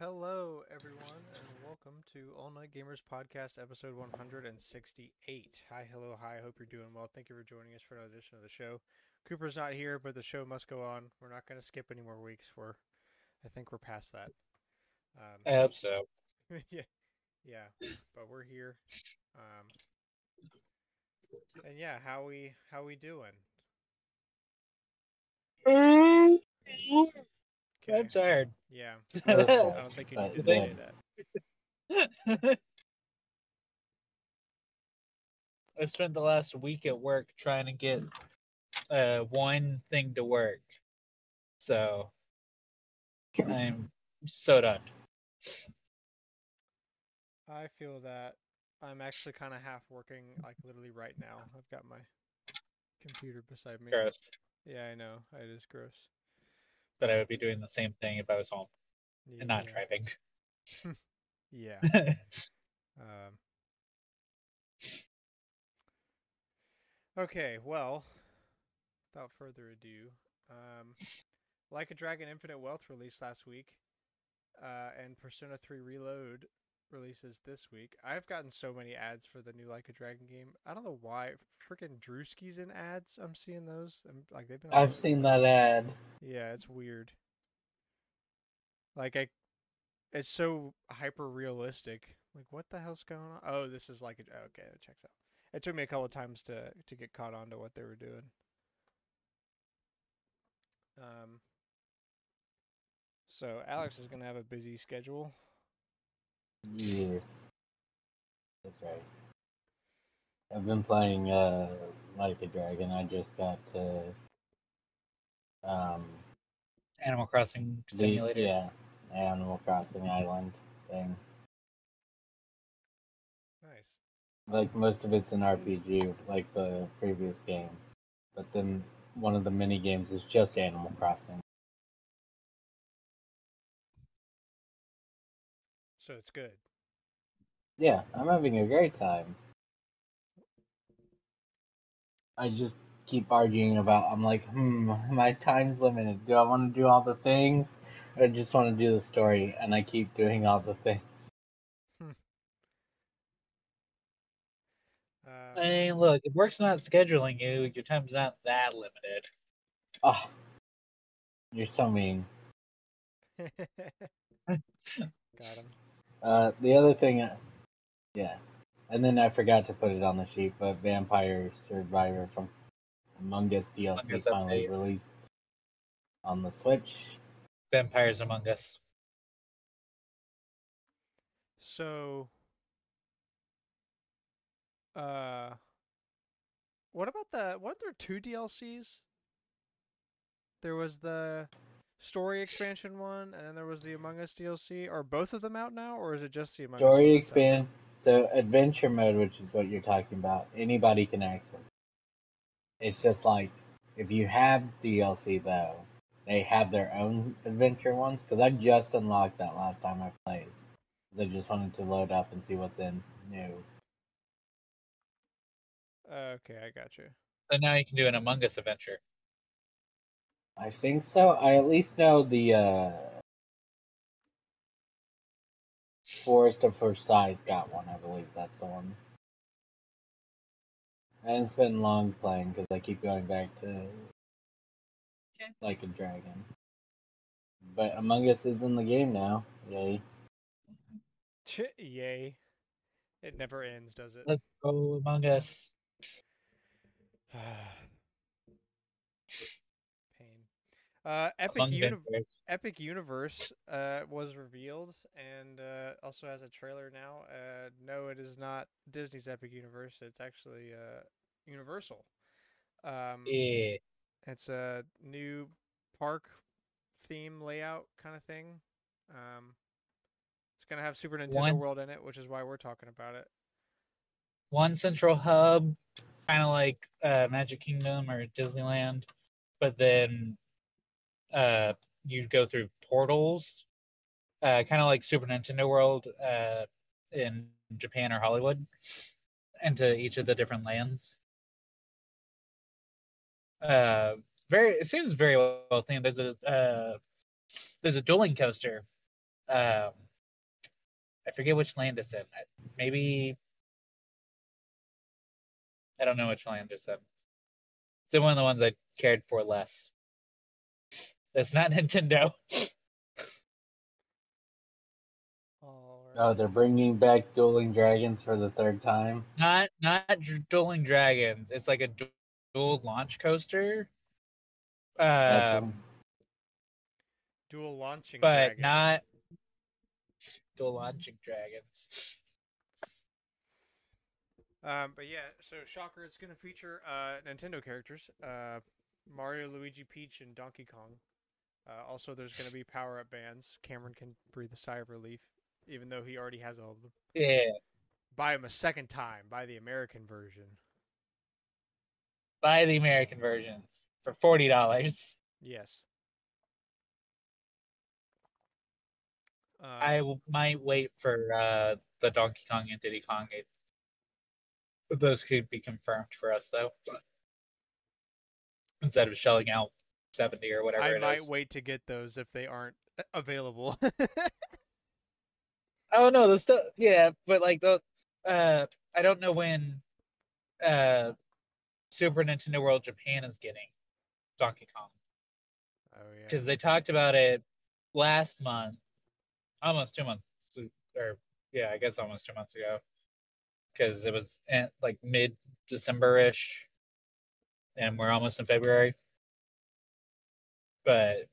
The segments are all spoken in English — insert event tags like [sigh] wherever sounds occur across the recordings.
Hello, everyone, and welcome to All Night Gamers Podcast, episode 168. Hi, hello, hi. I hope you're doing well. Thank you for joining us for another edition of the show. Cooper's not here, but the show must go on. We're not going to skip any more weeks. We're, I think we're past that. Um, I hope so. [laughs] yeah, yeah, but we're here. Um, and yeah, how we how we doing? Okay. I'm tired. Yeah, [laughs] I don't think you need to say that. I spent the last week at work trying to get uh, one thing to work. So I'm so done. I feel that I'm actually kind of half working, like literally right now. I've got my computer beside me. Gross. Yeah, I know. It is gross. But I would be doing the same thing if I was home and not driving. [laughs] Yeah. [laughs] Um, okay, well, without further ado, um, Like a Dragon Infinite Wealth released last week, uh, and Persona 3 Reload releases this week. I've gotten so many ads for the new Like a Dragon game. I don't know why. Freaking Drewski's in ads. I'm seeing those. I'm, like they've been. I've seen that ad. Yeah, it's weird. Like I, it's so hyper realistic. Like what the hell's going on? Oh, this is like a, okay, It checks out. It took me a couple of times to to get caught on to what they were doing. Um. So Alex is gonna have a busy schedule. Yes. That's right. I've been playing uh Like a Dragon. I just got to um Animal Crossing the Simulator. yeah, Animal Crossing Island thing. Nice. Like most of it's an RPG, like the previous game. But then one of the mini games is just Animal Crossing. So it's good. Yeah, I'm having a great time. I just keep arguing about. I'm like, hmm, my time's limited. Do I want to do all the things, or just want to do the story? And I keep doing all the things. Uh, Hey, look, if work's not scheduling you, your time's not that limited. Oh, you're so mean. [laughs] got him. Uh, the other thing, uh, yeah, and then I forgot to put it on the sheet, but Vampire Survivor from Among Us DLC Among Us finally update. released on the Switch. Vampires Among Us. So, uh, what about the? Weren't there two DLCs? There was the story expansion one, and then there was the Among Us DLC. Are both of them out now, or is it just the Among Us? Story one that's out? expand. So adventure mode, which is what you're talking about, anybody can access. It's just like if you have DLC though, they have their own adventure ones. Because I just unlocked that last time I played. 'Cause I just wanted to load up and see what's in new. Okay, I got you. So now you can do an Among Us adventure. I think so. I at least know the uh, Forest of Versailles got one. I believe that's the one. And it's been long playing because I keep going back to Okay. like a dragon. But Among Us is in the game now. Yay! Ch- [laughs] Yay! It never ends, does it? Let's go Among Us. [sighs] [sighs] [sighs] Pain. Uh, Epic Uni- Epic Universe uh, was revealed and uh, also has a trailer now. Uh, no, it is not Disney's Epic Universe. It's actually uh, Universal. Um, Yeah. It's a new park theme layout kind of thing. Um, it's gonna have Super Nintendo One- World in it, which is why we're talking about it. One central hub, kind of like uh, Magic Kingdom or Disneyland, but then uh, you go through portals, uh, kind of like Super Nintendo World uh, in Japan or Hollywood, into each of the different lands. Uh, very, it seems very well themed. There's a uh, there's a dueling coaster Um, I forget which land it's in. Maybe I don't know which land it's in. It's in one of the ones I cared for less. That's not [laughs] Nintendo. All Oh, they're bringing back Dueling Dragons for the third time. not not Dueling Dragons. It's like a du- dual launch coaster. Um, Dual launching, but dragons. not dual launching dragons. Um, but yeah, so Shocker, it's gonna feature uh, Nintendo characters, uh, Mario, Luigi, Peach, and Donkey Kong. Uh, also, there's gonna [sighs] be power up bands. Cameron can breathe a sigh of relief, even though he already has all of them. Yeah, Buy them a second time. Buy the American version. buy the American versions for forty dollars. Yes. Um, I w- might wait for uh, the Donkey Kong and Diddy Kong. It, those could be confirmed for us though, instead of shelling out seventy or whatever I it might is. wait to get those if they aren't uh, available. [laughs] Oh no, the stuff. Yeah, but like the, uh, I don't know when, uh, Super Nintendo World Japan is getting Donkey Kong oh yeah. because they talked about it last month, almost two months, or yeah, I guess almost two months ago, because it was like mid December ish, and we're almost in February. But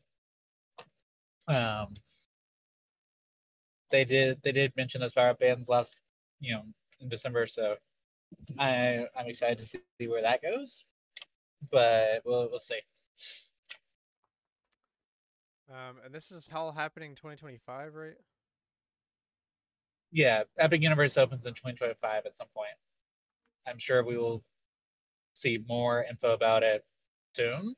um, they did they did mention those power up bands last, you know, in December, so I I'm excited to see where that goes. But we'll we'll see. Um, and this is all happening 2025, right? yeah, Epic Universe opens in 2025 at some point. I'm sure we will see more info about it soon.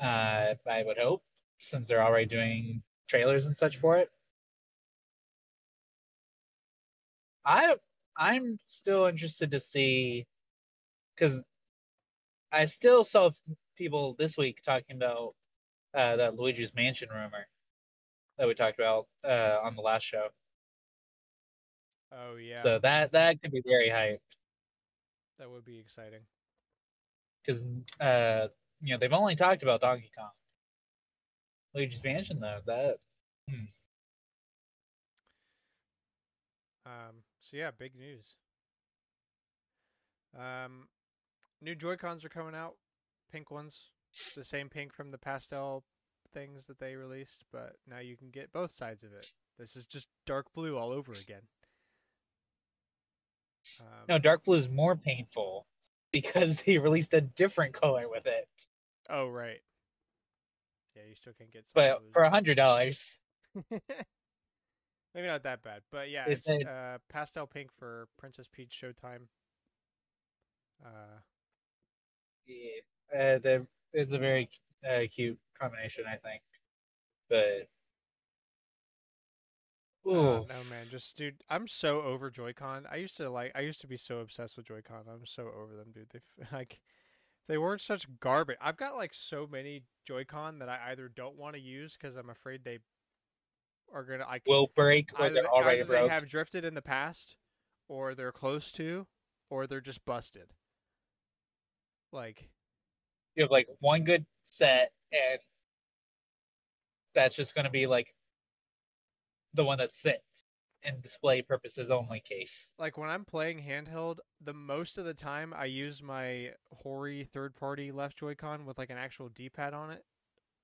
Uh, I would hope, since they're already doing trailers and such for it. I I'm still interested to see because I still saw people this week talking about uh, that Luigi's Mansion rumor that we talked about uh, on the last show. Oh yeah. So that that could be very hyped that would be exciting. because uh you know they've only talked about Donkey Kong. Luigi's Mansion though that Um, so yeah, big news. Um, new Joy Cons are coming out, pink ones, the same pink from the pastel things that they released, but now you can get both sides of it. This is just dark blue all over again. Um, no Dark Blue is more painful because [laughs] they released a different color with it, Oh right. Yeah, you still can't get. some but for a hundred dollars. [laughs] Maybe not that bad, but yeah, it's said- uh, pastel pink for Princess Peach Showtime. Uh, Yeah, uh, the, it's a very uh, cute combination, I think. But ooh, no man, just dude, I'm so over Joy-Con. I used to like, I used to be so obsessed with Joy-Con. I'm so over them, dude. They [laughs] like, they weren't such garbage. I've got like so many Joy-Con that I either don't want to use because I'm afraid they are gonna. I will break or either, they're already either they have drifted in the past, or they're close to, or they're just busted. Like, You have like one good set, and that's just going to be like the one that sits in display purposes only case. like when I'm playing handheld, the most of the time I use my Hori third party left Joy-Con with like an actual D-pad on it.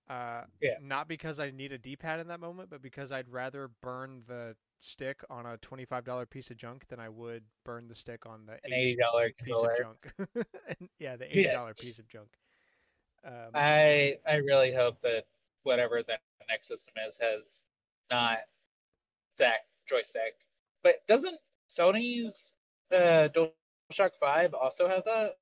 Uh, Yeah. Not because I need a D-pad in that moment, but because I'd rather burn the stick on a twenty-five dollar piece of junk than I would burn the stick on the An eighty dollar piece of junk. [laughs] And- yeah, the eighty Yeah. piece of junk. Um, I I really hope that whatever the next system is has not that joystick. But doesn't Sony's uh, DualShock Five also have that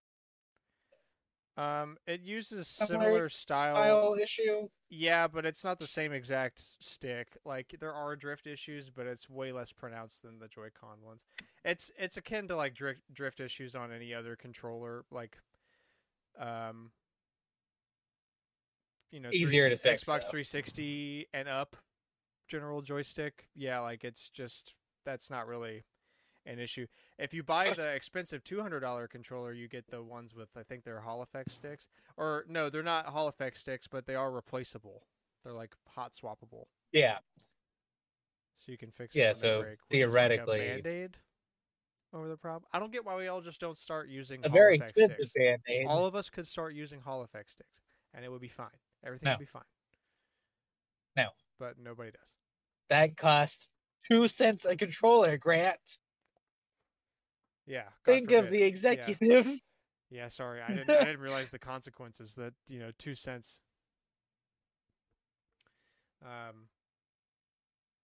um, it uses Similar style style issue? Yeah, but it's not the same exact stick. Like there are drift issues, but it's way less pronounced than the Joy-Con ones. It's it's akin to like drift drift issues on any other controller, like um you know, Easier to fix, Xbox though. 360 and up. General joystick, yeah, like it's just that's not really an issue. If you buy the [coughs] expensive two hundred dollar controller, you get the ones with I think they're Hall effect sticks, or no, they're not Hall effect sticks, but they are replaceable. They're like hot swappable, Yeah, so you can fix. Yeah, so break, theoretically- like band-aid over the problem. I don't get why we all just don't start using a Hall very expensive band aid. All of us could start using Hall effect sticks, and it would be fine. Everything No. would be fine. But nobody does. That cost two cents a controller, Grant. Yeah. God Think of the executives. [laughs] Yeah, sorry, I didn't. I didn't realize the consequences. That you know, two cents. Um.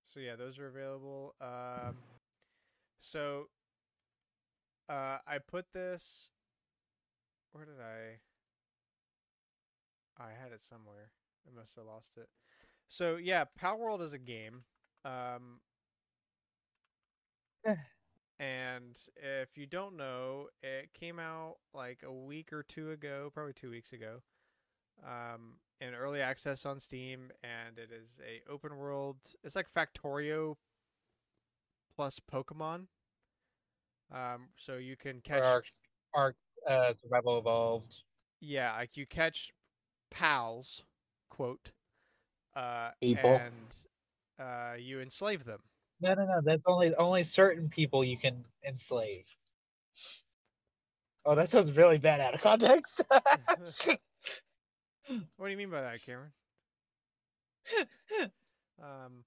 So yeah, those are available. Um. So. Uh, I put this. Where did I? I had it somewhere. I must have lost it. So yeah, Palworld is a game. Um. Eh. And if you don't know, it came out like a week or two ago, probably two weeks ago, um, in early access on Steam, and it is a open world. It's like Factorio plus Pokemon. Um, so you can catch, Ark, Ark uh, Survival Evolved. yeah, like you catch pals, quote, uh, People. and uh, you enslave them. No, no, no. That's only only certain people you can enslave. Oh, that sounds really bad out of context. [laughs] What do you mean by that, Cameron? Um,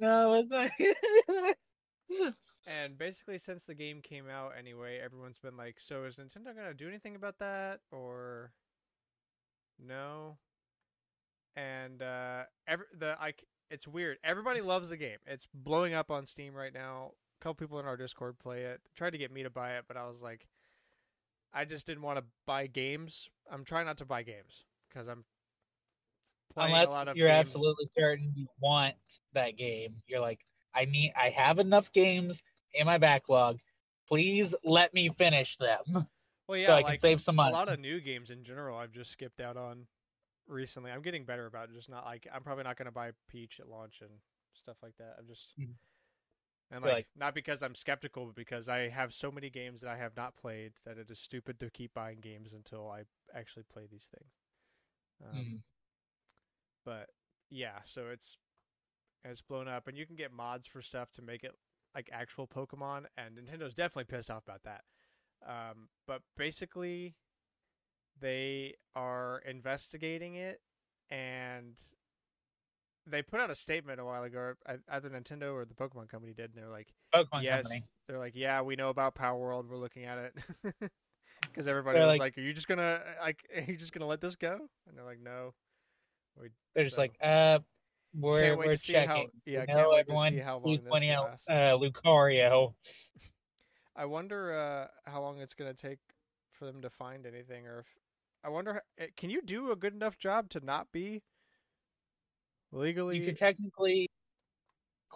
no, it's not. And basically, since the game came out anyway, everyone's been like, "So is Nintendo gonna do anything about that, or no?" And uh, every the like, it's weird. Everybody loves the game. It's blowing up on Steam right now. A couple people in our Discord play it. Tried to get me to buy it, but I was like, I just didn't want to buy games. I'm trying not to buy games because I'm Unless a lot of you're games. absolutely certain you want that game, you're like, I need, I have enough games in my backlog. Please let me finish them well, yeah, so I like, can save some money. a lot of new games in general I've just skipped out on recently. I'm getting better about just not like I'm probably not going to buy Peach at launch and stuff like that. I'm just Mhm. and like, like- not because I'm skeptical, but because I have so many games that I have not played that it is stupid to keep buying games until I actually play these things. Um, Mhm. But yeah, so it's it's blown up, and you can get mods for stuff to make it like actual Pokemon, and Nintendo's definitely pissed off about that. Um, but basically, they are investigating it, and they put out a statement a while ago. ei- Either Nintendo or the Pokemon Company did, and they're like, Pokemon yes, Company. they're like, yeah, we know about Palworld. We're looking at it [laughs] because everybody They're was like- like, are you just gonna like, [laughs] are you just gonna let this go? And they're like, no. We, They're just like, uh, we're Can't wait we're to see how- checking. yeah, We can't know wait to everyone. see how long this pointing out uh, Lucario. [laughs] I wonder uh, how long it's gonna take for them to find anything, or if I wonder, h- eh, can you do a good enough job to not be legally? You could technically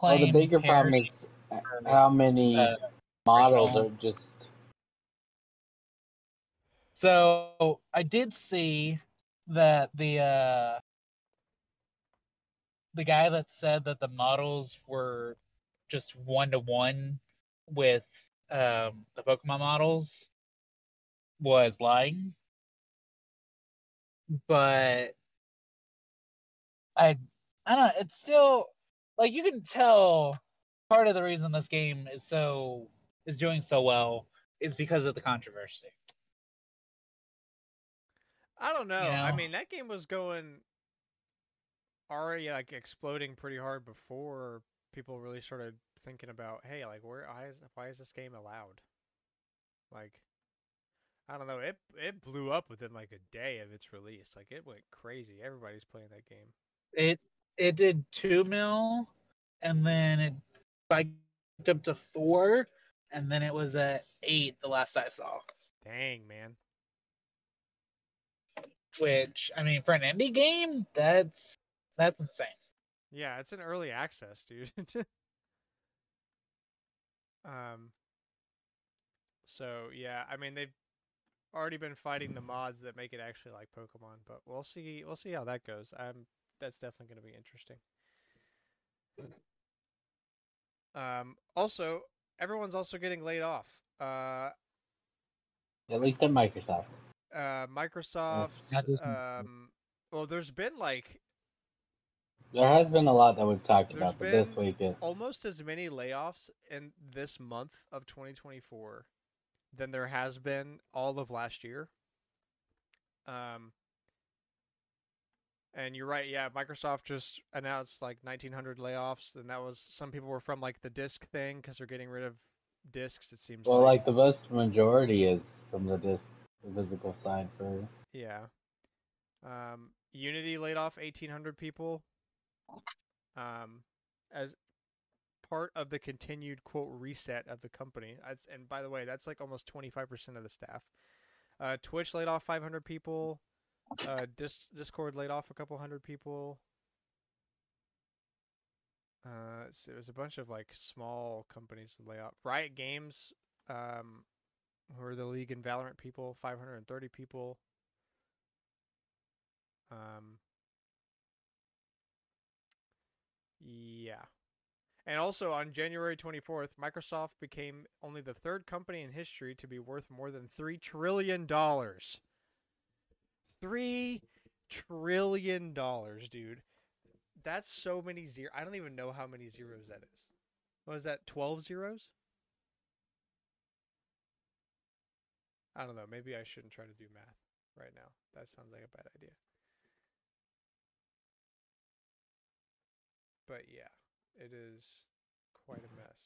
Well, claim. the bigger problem is uh, how many uh, models are just. So I did see that the uh the guy that said that the models were just one to one with um the Pokemon models was lying. But I I don't know, it's still like you can tell part of the reason this game is so is doing so well is because of the controversy. I don't know. I know? mean, that game was going already like exploding pretty hard before people really started thinking about, hey, like where why is why is this game allowed? Like, I don't know. It it blew up within like a day of its release. Like it went crazy. Everybody's playing that game. It it did two mil, and then it spiked up to four, and then it was at eight the last I saw. Dang, man. Which I mean, for an indie game, that's that's insane. Yeah, it's an early access, dude. [laughs] um. So yeah, I mean they've already been fighting the mods that make it actually like Pokemon, but we'll see. We'll see how that goes. Um, that's definitely going to be interesting. Um, also, everyone's also getting laid off. Uh, At least at Microsoft. uh, Microsoft. Um, well, there's been like There has been a lot that we've talked about, but this week it almost as many layoffs in this month of 2024 than there has been all of last year. Um, and you're right. Yeah, Microsoft just announced like 1,900 layoffs, and that was some people were from like the disk thing because they're getting rid of disks. It seems well, like like the vast majority is from the disc, the physical side for. Yeah. Um, Unity laid off 1,800 people um, as part of the continued, quote, reset of the company. That's, and by the way, that's like almost 25% of the staff. Uh, Twitch laid off 500 people. Uh, Dis- Discord laid off a couple hundred people. Uh, it was a bunch of like small companies that lay off. Riot Games, um, who are the League and Valorant people, 530 people. Um, yeah. And also on January 24th, Microsoft became only the third company in history to be worth more than $3 trillion. $3 trillion, dude. That's so many zeros. I don't even know how many zeros that is. What is that, 12 zeros? I don't know. Maybe I shouldn't try to do math right now. That sounds like a bad idea. But yeah, it is quite a mess.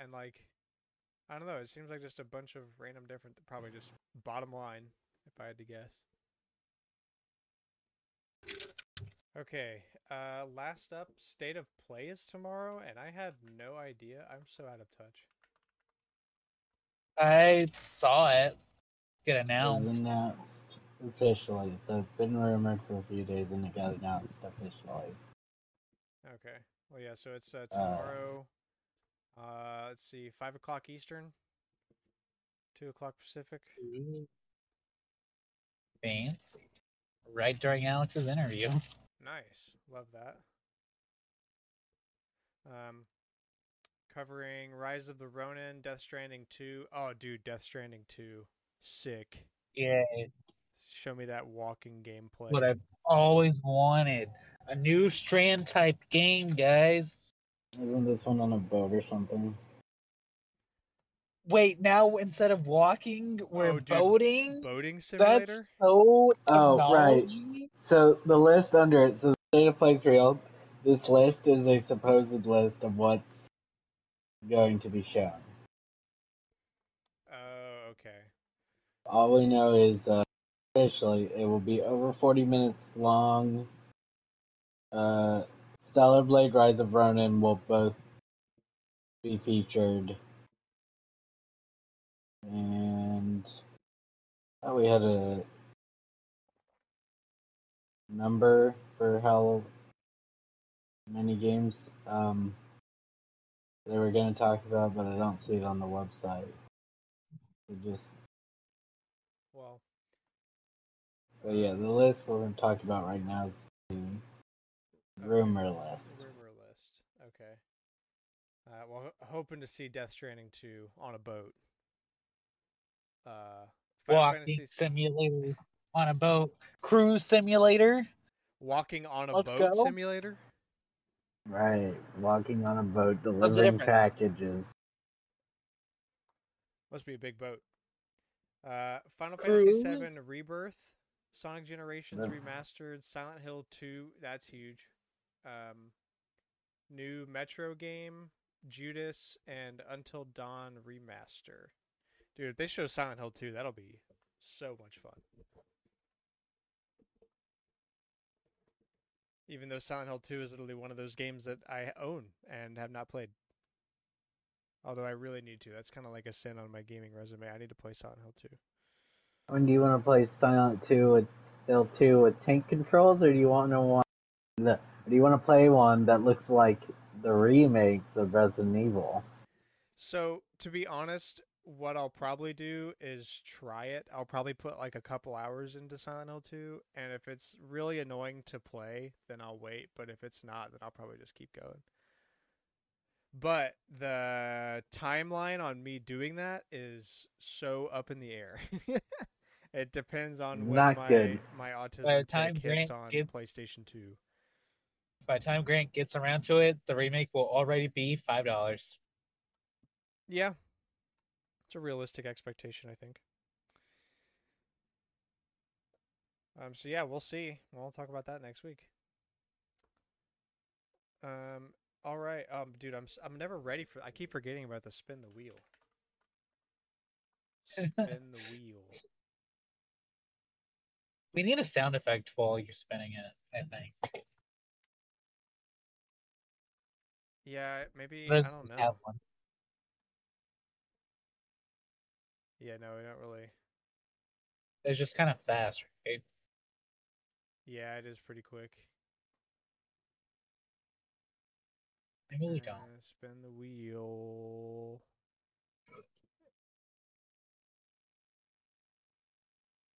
And like, I don't know. It seems like just a bunch of random different, probably just bottom line, if I had to guess. Okay, uh, last up, State of Play is tomorrow, and I had no idea. I'm so out of touch. I saw it get It was announced. announced officially, so it's been rumored for a few days and it got announced officially. Okay. Well, yeah. So it's uh, tomorrow. Uh, let's see, five o'clock Eastern, two o'clock Pacific. Fancy. Right during Alex's interview. [laughs] Nice. Love that. Um, covering Rise of the Ronin, Death Stranding 2. Oh, dude, Death Stranding 2. Sick. Yeah, Show me that walking gameplay. what I've always wanted. A new Strand type game, guys. Isn't this one on a boat or something? Wait, now instead of walking, we're Oh, dude, boating? Boating simulator? That's so Oh, right. So the list under it says Data Plays Real. This list is a supposed list of what's going to be shown. Oh, okay. All we know is uh, officially it will be over 40 minutes long. Uh, Stellar Blade Rise of Ronin will both be featured. And oh, we had a number for how many games um, they were going to talk about, but I don't see it on the website. It just Well, But yeah, the list we're going to talk about right now is rumor the list. rumor list. Okay. Uh, well, hoping to see Death Stranding 2 on a boat. Uh, Final Walking Fantasy simulator on a boat. Cruise simulator. walking on a Let's boat go. simulator. Right, walking on a boat, delivering packages. Must be a big boat. Uh, Final Fantasy VII Rebirth, Sonic Generations Yep. Remastered, Silent Hill 2. That's huge. Um, new Metro game, Judas, and Until Dawn Remaster. Dude, if they show Silent Hill 2, that'll be so much fun. Even though Silent Hill 2 is literally one of those games that I own and have not played. Although I really need to. That's kind of like a sin on my gaming resume. I need to play Silent Hill 2. When do you want to play Silent 2 with Hill 2 with tank controls, or do you want to want the, do you want to play one that looks like the remakes of Resident Evil? So, to be honest, what I'll probably do is try it. I'll probably put like a couple hours into Silent Hill 2, and if it's really annoying to play, then I'll wait. But if it's not, then I'll probably just keep going. But the timeline on me doing that is so up in the air. [laughs] it depends on when Not my good. my autism By time hits on gets- PlayStation 2. By the time Grant gets around to it, the remake will already be five dollars. Yeah. It's a realistic expectation, I think. Um so yeah, we'll see. We'll talk about that next week. Um all right. Um dude, I'm I'm never ready for I keep forgetting about the spin the wheel. Spin the [laughs] wheel. We need a sound effect while you're spinning it. I think. Yeah, maybe I don't know. Yeah, no, we don't really. It's just kind of fast, right? Yeah, it is pretty quick. Maybe we don't. Uh, spin the wheel.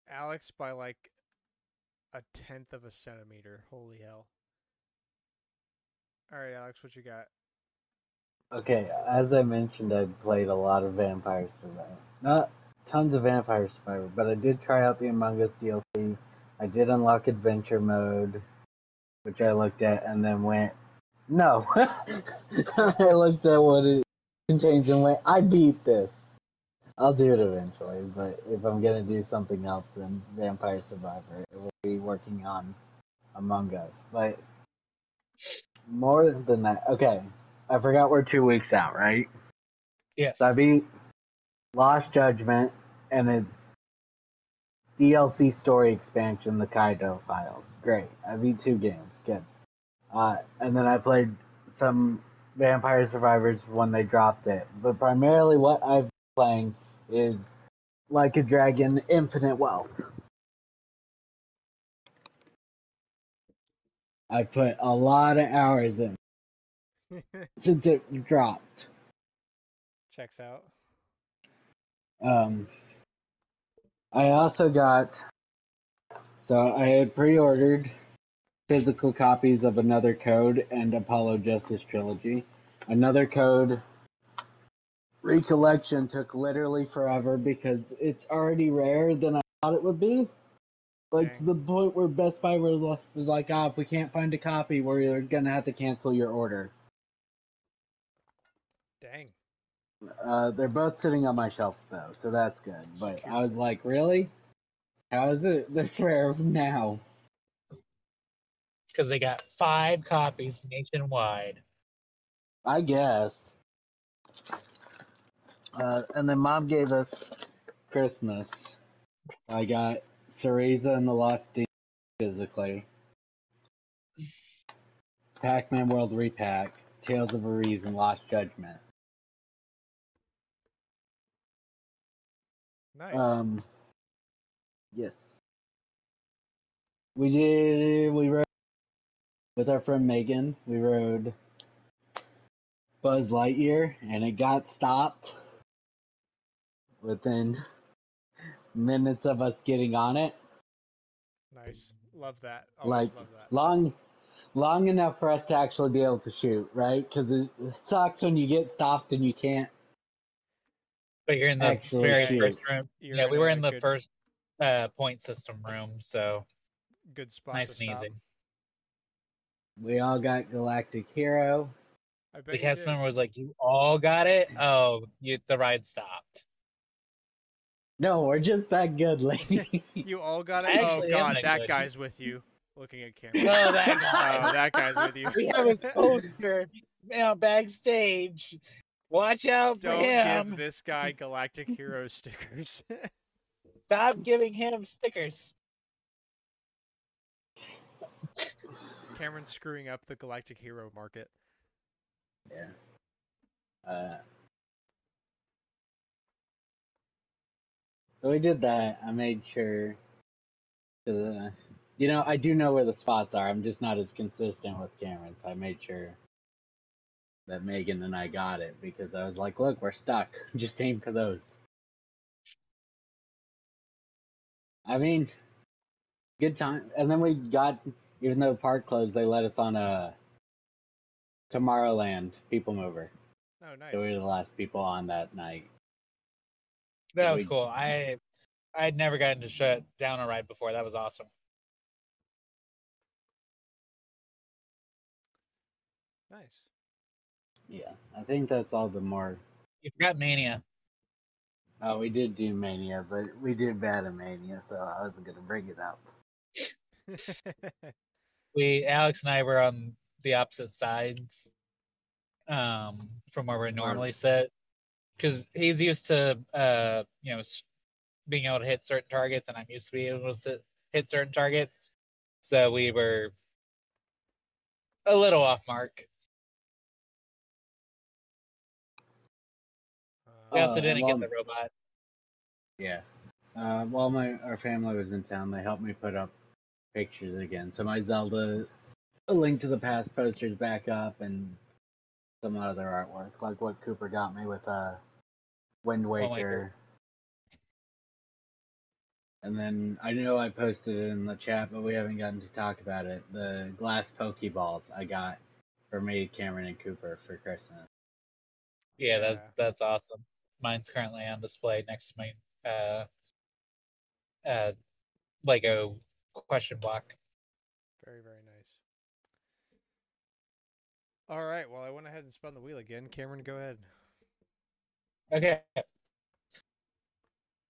Alex by like a tenth of a centimeter. Holy hell. All right, Alex, what you got? Okay, as I mentioned, I played a lot of Vampire Survivor. Not tons of Vampire Survivor, but I did try out the Among Us DLC. I did unlock Adventure Mode, which I looked at and then went, no. [laughs] I looked at what it contains and went, I beat this. I'll do it eventually, but if I'm gonna do something else than Vampire Survivor, it will be working on Among Us. But more than that, okay, I forgot we're two weeks out, right? Yes. So I beat Lost Judgment and its DLC story expansion, the Kaito Files. Great. I beat two games. Good. Uh, and then I played some Vampire Survivors when they dropped it. But primarily what I've been playing is Like a Dragon Infinite Wealth. I put a lot of hours in [laughs] since it dropped. Checks out. Um, I also got. So I had pre-ordered physical copies of Another Code and Apollo Justice Trilogy. Another Code recollection took literally forever because it's already rarer than I thought it would be. Like to the point where Best Buy was, was like, "Ah, if we can't find a copy, we're gonna have to cancel your order." Dang. Uh, they're both sitting on my shelf though, so that's good. But Secure. I was like, really? How is it this [laughs] rare now? Because they got five copies nationwide. I guess. Uh, and then mom gave us Christmas. I got Cereza and the Lost Demon physically. Pac-Man World Re-PAC, Tales of Arise, and Lost Judgment. Nice. Um, yes. We did. We rode with our friend Megan. We rode Buzz Lightyear, and it got stopped within minutes of us getting on it. nice. Love that. Always like love that. long, long enough for us to actually be able to shoot, right? Because it sucks when you get stopped and you can't. But you're in the Actually, very shoot. first room. You're yeah, we were in the good, first uh, point system room, so good spot. nice to and stop. easy. We all got Galactic Hero. I bet The cast member was like, "You all got it? Oh, you, the ride stopped." No, we're just that good, [laughs] lady. You all got it. I Oh God, that that good. guy's with you. Looking at camera. Oh, that guy. [laughs] Oh, that guy's with you. [laughs] we have a poster now backstage. Watch out for Don't him. give this guy Galactic Hero stickers. [laughs] Stop giving him stickers. Cameron's screwing up the Galactic Hero market. Yeah. Uh, so we did that. I made sure. 'cause, uh, you know, I do know where the spots are. I'm just not as consistent with Cameron, so I made sure that Megan and I got it because I was like, look, we're stuck. [laughs] Just aim for those. I mean, good time. And then we got, even though park closed, they let us on a Tomorrowland people mover. Oh, nice. So we were the last people on that night. That and was we, cool. I I had never gotten to shut down a ride before. That was awesome. Nice. Yeah, I think that's all the more. You forgot Mania. Oh, we did do Mania, but we did bad at Mania, so I wasn't gonna bring it up. [laughs] We Alex and I were on the opposite sides um from where we normally sit because he's used to uh you know being able to hit certain targets and I'm used to being able to sit, hit certain targets. So we were a little off mark. We also Uh, didn't well- get the robot. Yeah. Uh, while my our family was in town, they helped me put up pictures again. So my Zelda, a link to the past posters back up, and some other artwork, like what Cooper got me with uh, Wind Waker. Waker. And then I know I posted it in the chat, but we haven't gotten to talk about it. The glass Pokeballs I got for me, Cameron, and Cooper for Christmas. Yeah, that that's awesome. Mine's currently on display next to my uh uh Lego question block. Very, very nice. All right. Well, I went ahead and spun the wheel again. Cameron, go ahead. Okay.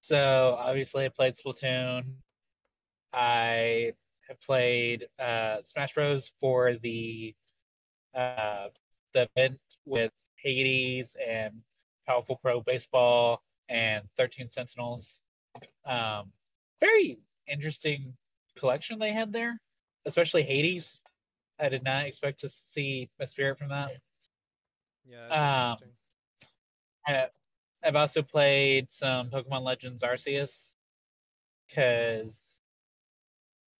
So obviously I played Splatoon. I have played uh, Smash Bros for the uh, the event with Hades and Powerful Pro Baseball and 13 Sentinels. Um, very interesting collection they had there, especially Hades. I did not expect to see a spirit from that. Yeah. Um. I, I've also played some Pokemon Legends Arceus because,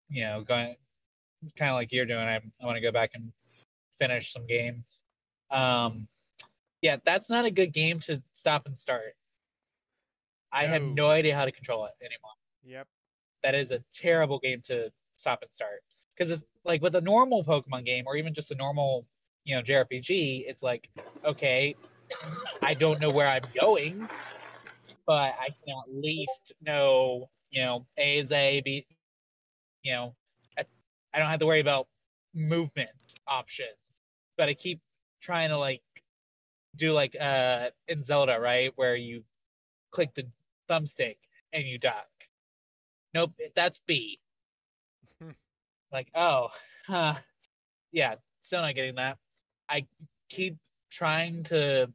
you know, going kind of like you're doing, I, I want to go back and finish some games. Um, yeah, that's not a good game to stop and start. I have No. no idea how to control it anymore. Yep. That is a terrible game to stop and start because it's like with a normal Pokemon game or even just a normal, you know, JRPG. It's like, okay, I don't know where I'm going, but I can at least know, you know, A is A, B, you know, I, I don't have to worry about movement options. But I keep trying to like do like uh in Zelda, right, where you click the thumbstick and you duck. Nope, that's B. like, oh, huh. Yeah, still not getting that. I keep trying to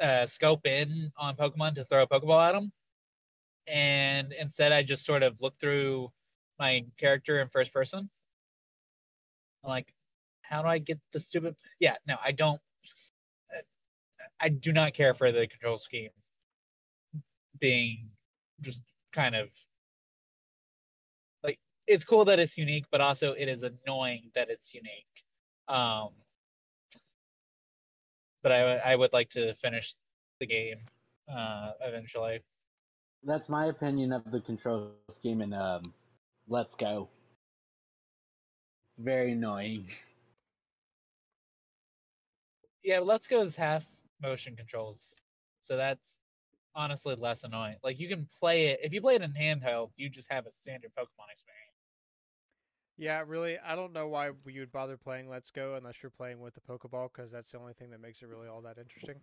uh, scope in on Pokemon to throw a Pokeball at them, and instead I just sort of look through my character in first person. I'm like, how do I get the stupid? Yeah, no, I don't. I do not care for the control scheme being just kind of like it's cool that it's unique, but also it is annoying that it's unique. Um, but I, I would like to finish the game uh, eventually. That's my opinion of the control scheme in um, Let's Go. Very annoying. Yeah, Let's Go's half motion controls, so that's honestly less annoying. Like you can play it if you play it in handheld, you just have a standard Pokemon experience. Yeah, really, I don't know why you would bother playing Let's Go unless you're playing with the Pokeball, because that's the only thing that makes it really all that interesting.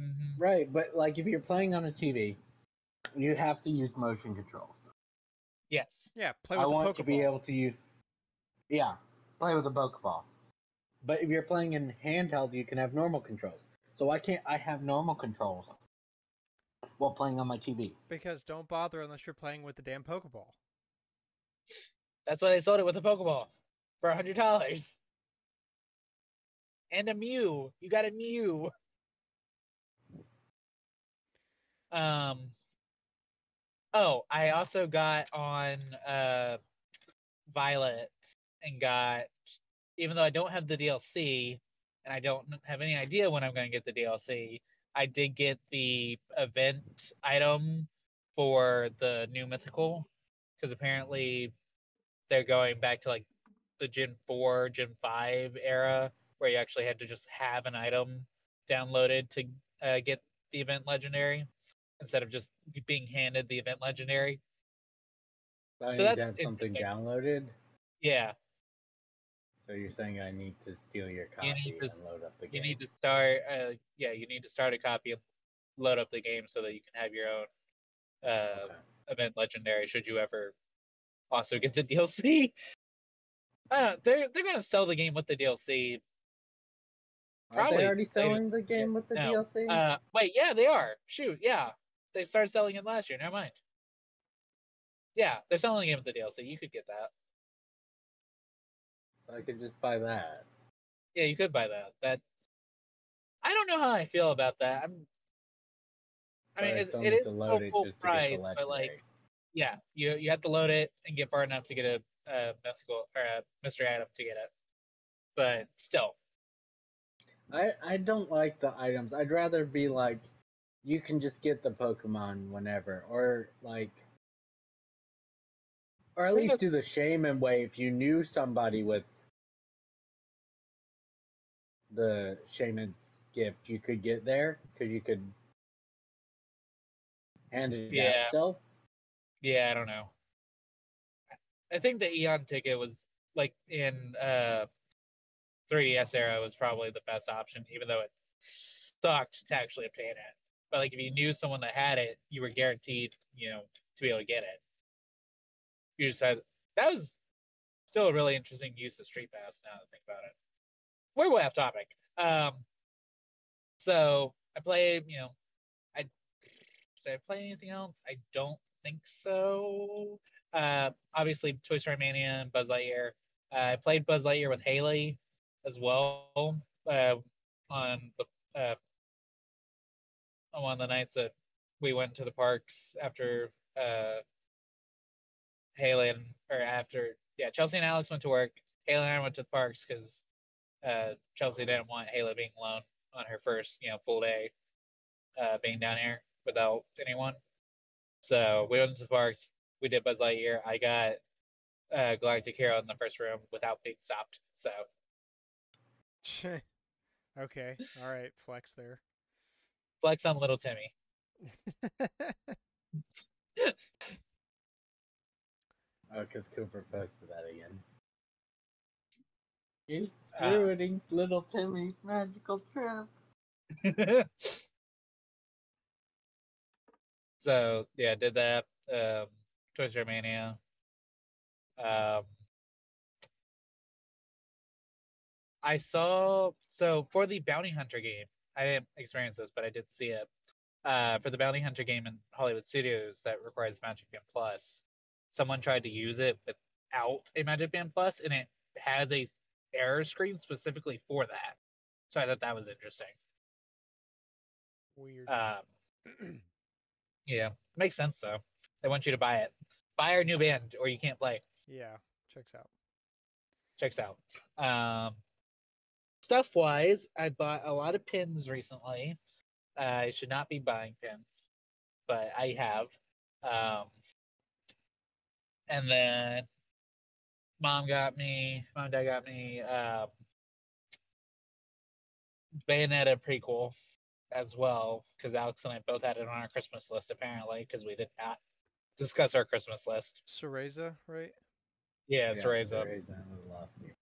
Mm-hmm. Right, but like if you're playing on a TV, you have to use motion controls. Yes. Yeah, play I with the want Pokeball. to be able to use. Yeah, play with a Pokeball. But if you're playing in handheld, you can have normal controls. So why can't I have normal controls while playing on my TV? Because don't bother unless you're playing with the damn Pokeball. That's why they sold it with a Pokeball for a hundred dollars. And a Mew. You got a Mew. Um Oh, I also got on uh Violet and got even though I don't have the DLC and I don't have any idea when I'm going to get the DLC, I did get the event item for the new mythical because apparently they're going back to like the Gen 4, Gen 5 era where you actually had to just have an item downloaded to uh, get the event legendary instead of just being handed the event legendary. So I So that's something downloaded. Yeah, So you're saying I need to steal your copy You need to and load up the you need to start. Uh, yeah, you need to start a copy and load up the game so that you can have your own uh, Okay. event legendary. Should you ever also get the [laughs] DLC? Uh, they're they're gonna sell the game with the DLC. Probably they already selling the game with the no, DLC? Uh, wait, yeah, they are. Shoot, yeah, they started selling it last year. Never mind. Yeah, they're selling the game with the DLC. You could get that. I could just buy that. Yeah, you could buy that. That I don't know how I feel about that. I'm. I mean, it, it is load full price, but like, yeah, you you have to load it and get far enough to get a, a mythical or a mystery item to get it. But still, I I don't like the items. I'd rather be like, you can just get the Pokemon whenever, or like, or at least do the that's- Shaymin way. If you knew somebody with the Shaymin's gift, you could get there because you could hand it Yeah. out still. yeah, I don't know. I think the Eon ticket was like in uh 3DS era was probably the best option, even though it sucked to actually obtain it. But like if you knew someone that had it, you were guaranteed, you know, to be able to get it. You just had that was still a really interesting use of Street Pass now that I think about it. We're way off topic. Um so I play, you know, I did I play anything else? I don't think so. Uh obviously Toy Story Mania and Buzz Lightyear. Uh, I played Buzz Lightyear with Haley as well uh, on the uh, on one of the nights that we went to the parks after uh, Haley and or after yeah Chelsea and Alex went to work. Haley and I went to the parks because uh, Chelsea didn't want Haley being alone on her first you know full day uh, being down here without anyone. So we went to the parks. We did Buzz Lightyear. I got uh, Galactic Hero in the first room without being stopped. So okay, all right, flex there. flex on little Timmy. [laughs] [laughs] Oh, because Cooper posted that again. He's Ah. ruining little Timmy's magical trip. [laughs] so yeah, did that. Um, Toy Story Mania. Um, I saw so for the Bounty Hunter game. I didn't experience this, but I did see it. Uh, for the Bounty Hunter game in Hollywood Studios that requires Magic Band Plus, someone tried to use it without a Magic Band Plus, and it has a error screen specifically for that. So I thought that was interesting. Weird. Um, [clears throat] yeah, makes sense though. They want you to buy it. Buy our new band, or you can't play. yeah, checks out. Checks out. Um, stuff wise, I bought a lot of pins recently. I should not be buying pins, but I have. Um, and then mom got me, mom and dad got me um, Bayonetta prequel as well because Alex and I both had it on our Christmas list apparently because we did not discuss our Christmas list. Cereza, right? Yeah, it's raise. Cereza was last year.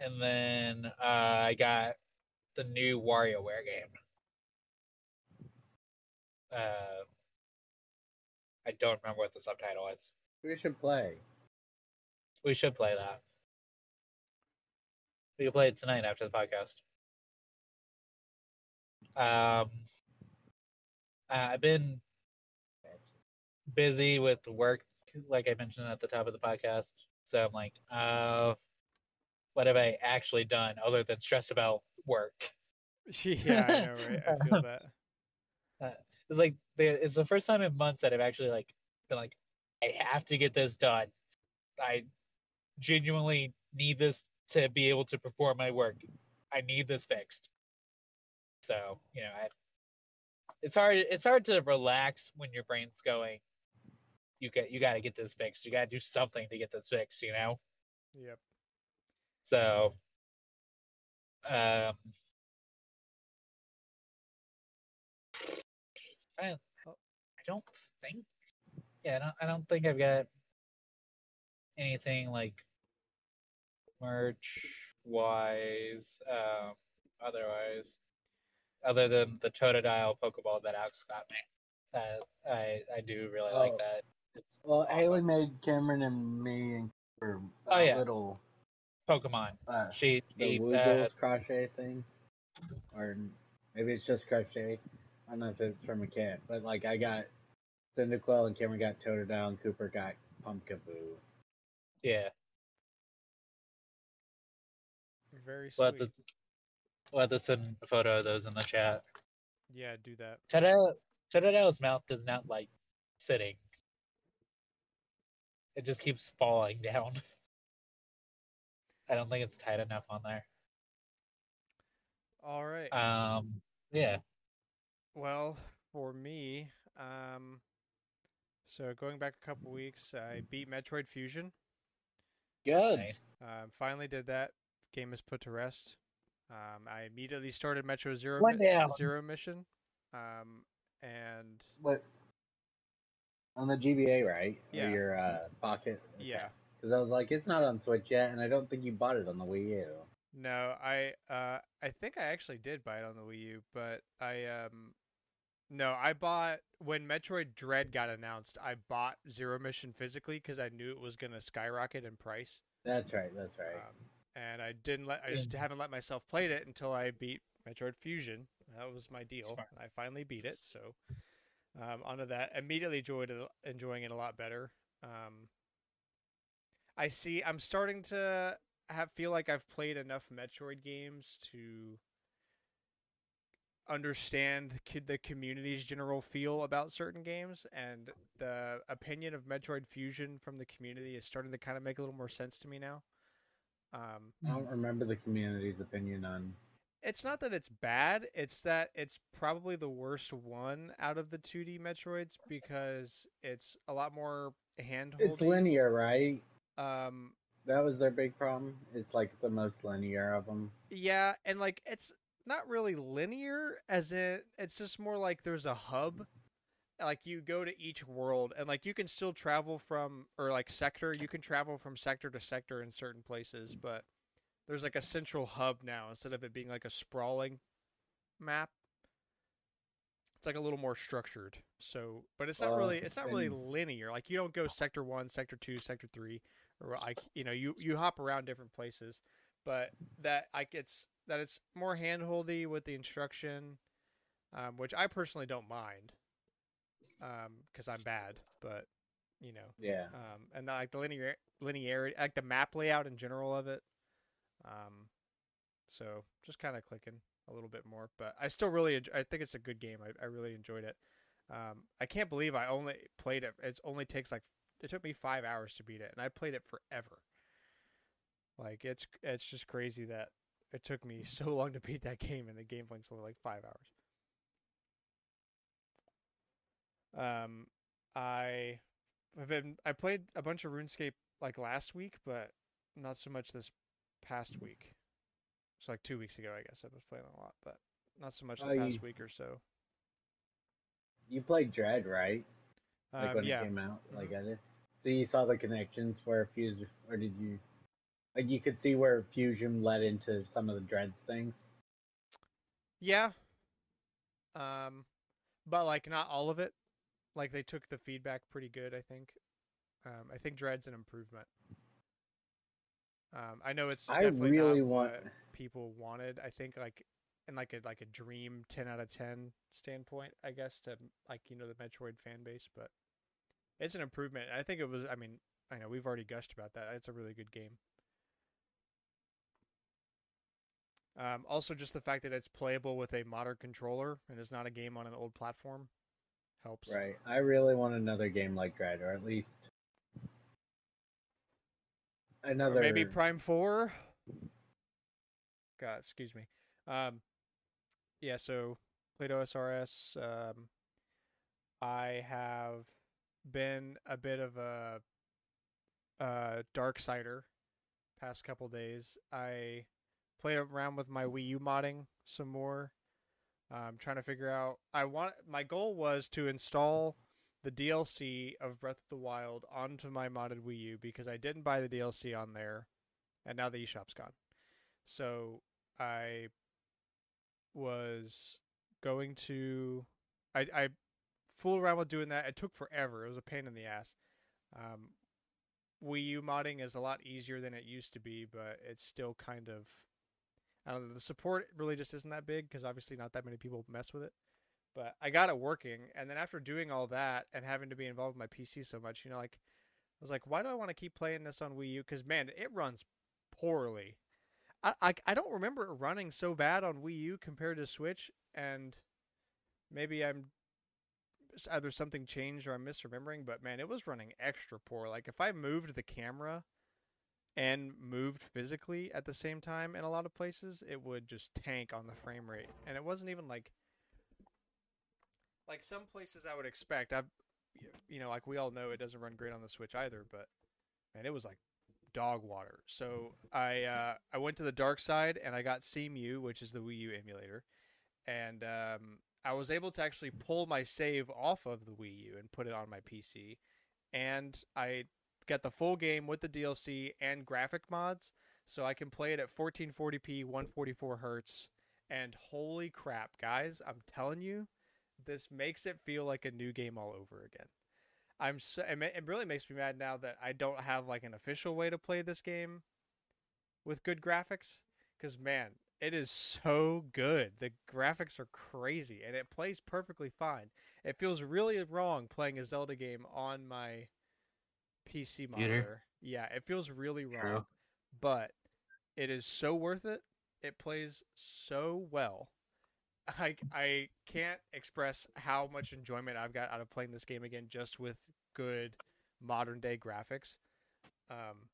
And then uh, I got the new WarioWare game. Uh, I don't remember what the subtitle is. We should play. We should play that. We can play it tonight after the podcast. Um, uh, I've been busy with work, like I mentioned at the top of the podcast. So I'm like, uh, what have I actually done other than stress about work? [laughs] yeah, I know, right? I feel [laughs] that. It's like it's the first time in months that I've actually like been like, I have to get this done. I genuinely need this to be able to perform my work. I need this fixed. So you know, I it's hard it's hard to relax when your brain's going you get you got to get this fixed you got to do something to get this fixed you know Yep. so um I, I don't think yeah I don't, I don't think I've got anything like merch wise um otherwise other than the Totodile Pokeball that Alex got me. That I I do really like Oh. that. It's Well, awesome. Haley made Cameron and me and for Oh, a yeah. little Pokemon. uh, She, the uh, crochet thing, or maybe it's just crochet. I don't know if it's from a cat, but like I got Cyndaquil and Cameron got Totodile and Cooper got Pumpkaboo. Yeah. Very sweet. We'll have, to, we'll have to send a photo of those in the chat. Yeah, do that. Totodile's mouth does not like sitting. It just keeps falling down. [laughs] I don't think it's tight enough on there. All right. Um, yeah. Well, for me, um, so going back a couple weeks, I beat Metroid Fusion. Good. Nice. Um, finally did that. Game is put to rest. Um, I immediately started Metro Zero One mi- down. Zero mission. Um, and What? On the GBA, right? Yeah. Or your uh, pocket. yeah, Because I was like, it's not on Switch yet, and I don't think you bought it on the Wii U. no, I uh, I think I actually did buy it on the Wii U, but I um, no, I bought when Metroid Dread got announced. I bought Zero Mission physically because I knew it was gonna skyrocket in price. That's right. That's right. Um, and I didn't let I just haven't let myself play it until I beat Metroid Fusion. That was my deal. And I finally beat it, so um, onto that. Immediately enjoyed it, enjoying it a lot better. Um, I see. I'm starting to have feel like I've played enough Metroid games to understand the community's general feel about certain games, and the opinion of Metroid Fusion from the community is starting to kind of make a little more sense to me now. Um, I don't remember the community's opinion on. it's not that it's bad, it's that it's probably the worst one out of the 2D Metroids because it's a lot more hand It's linear, right? Um That was their big problem. It's like the most linear of them. yeah, and like it's not really linear as in it's just more like there's a hub like you go to each world and like you can still travel from or like sector you can travel from sector to sector in certain places but there's like a central hub now instead of it being like a sprawling map. It's like a little more structured so but it's not Uh, really it's not really linear like you don't go sector 1 sector 2 sector 3 or like you know you you hop around different places but that like it's that it's more handholdy with the instruction um, which i personally don't mind because i'm bad but you know Yeah. um, and like the linear linearity, like the map layout in general of it. Um, so just kind of clicking a little bit more, but I still really, I think it's a good game. I, I really enjoyed it. Um, I can't believe I only played it. It only takes like it took me five hours to beat it, and I played it forever. Like it's it's just crazy that it took me [laughs] so long to beat that game, and the game length's only like five hours. Um, I I've been I played a bunch of RuneScape like last week, but not so much this past week. So like two weeks ago, I guess I was playing a lot, but not so much the Oh, past you- week or so. You played Dread, right? Like Um, when yeah, it came out, like I did. So you saw the connections where Fusion, or did you? Like you could see where Fusion led into some of the Dreads things. yeah. Um, but like not all of it. Like they took the feedback pretty good, I think. Um, I think Dread's an improvement. Um, I know it's I definitely really not want- what people wanted. I think like in like a like a dream ten out of ten standpoint, I guess to like you know the Metroid fan base, but it's an improvement. I think it was. I mean, I know we've already gushed about that. It's a really good game. Um, also, just the fact that it's playable with a modern controller and is not a game on an old platform helps. Right. I really want another game like Dread, or at least another. Or maybe Prime Four. God, excuse me. Um, yeah. So played OSRS. Um, I have been a bit of a uh, dark sider past couple days. I played around with my Wii U modding some more. I'm trying to figure out. I want my goal was to install the DLC of Breath of the Wild onto my modded Wii U because I didn't buy the DLC on there, and now the eShop's gone. So I was going to. I I fooled around with doing that. It took forever. It was a pain in the ass. Um, Wii U modding is a lot easier than it used to be, but it's still kind of. I don't know. The support really just isn't that big because obviously not that many people mess with it. But I got it working, and then after doing all that and having to be involved with my PC so much, you know, like I was like, why do I want to keep playing this on Wii U? Because man, it runs poorly. I, I I don't remember it running so bad on Wii U compared to Switch, and maybe I'm either something changed or I'm misremembering, but man, it was running extra poor. Like if I moved the camera and moved physically at the same time in a lot of places, it would just tank on the frame rate. And it wasn't even like like some places I would expect. I've you know, like we all know it doesn't run great on the Switch either, but man, it was like dog water. So I uh, I went to the dark side and I got Cemu, which is the Wii U emulator, and um, I was able to actually pull my save off of the Wii U and put it on my PC, and I got the full game with the DLC and graphic mods, so I can play it at 1440p, 144 hertz, and holy crap, guys! I'm telling you, this makes it feel like a new game all over again. I'm so it really makes me mad now that I don't have like an official way to play this game with good graphics cuz man, it is so good. The graphics are crazy and it plays perfectly fine. It feels really wrong playing a Zelda game on my PC monitor. Yeah, it feels really wrong. True. But it is so worth it. It plays so well [laughs] I I can't express how much enjoyment I've got out of playing this game again just with good modern day graphics. Um,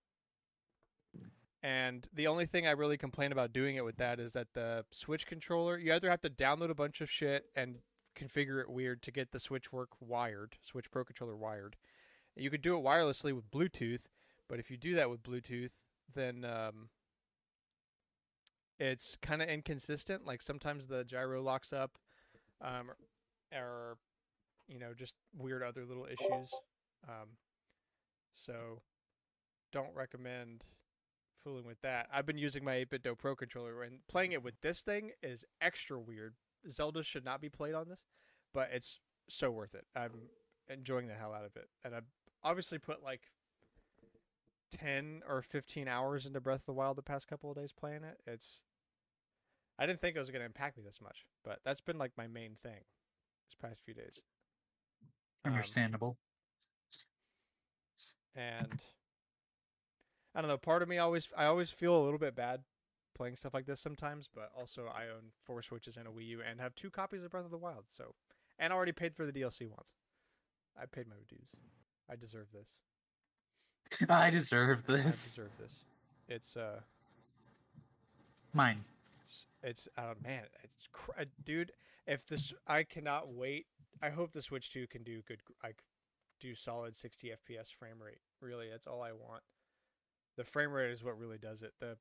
and the only thing I really complain about doing it with that is that the Switch controller, you either have to download a bunch of shit and configure it weird to get the Switch work wired, Switch Pro controller wired. You could do it wirelessly with Bluetooth, but if you do that with Bluetooth, then um, it's kind of inconsistent. Like sometimes the gyro locks up, um, or you know just weird other little issues. Um, so don't recommend fooling with that. I've been using my 8BitDo Pro controller and playing it with this thing is extra weird. Zelda should not be played on this, but it's so worth it. I'm enjoying the hell out of it, and I've obviously put like 10 or 15 hours into Breath of the Wild the past couple of days playing it. It's I didn't think it was going to impact me this much, but that's been like my main thing this past few days. Understandable. Um, and I don't know. Part of me always, I always feel a little bit bad playing stuff like this sometimes, but also I own four Switches and a Wii U and have two copies of Breath of the Wild. So, and already paid for the DLC once. I paid my dues. I deserve this. I deserve this. I deserve this. It's uh mine it's oh man, it's cr- uh, dude. If this, I cannot wait. I hope the Switch Two can do good, like do solid 60 FPS frame rate. Really, that's all I want. The frame rate is what really does it. The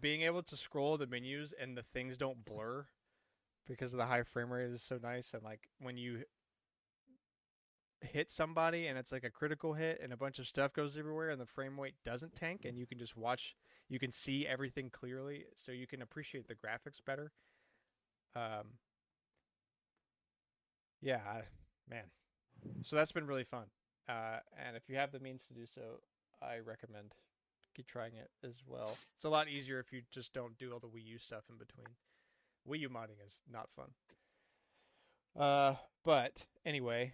being able to scroll the menus and the things don't blur because of the high frame rate is so nice. And like when you hit somebody and it's like a critical hit and a bunch of stuff goes everywhere and the frame rate doesn't tank and you can just watch you can see everything clearly so you can appreciate the graphics better. Um yeah man. So that's been really fun. Uh and if you have the means to do so i recommend keep trying it as well. It's a lot easier if you just don't do all the wii u stuff in between. Wii u modding is not fun. Uh but anyway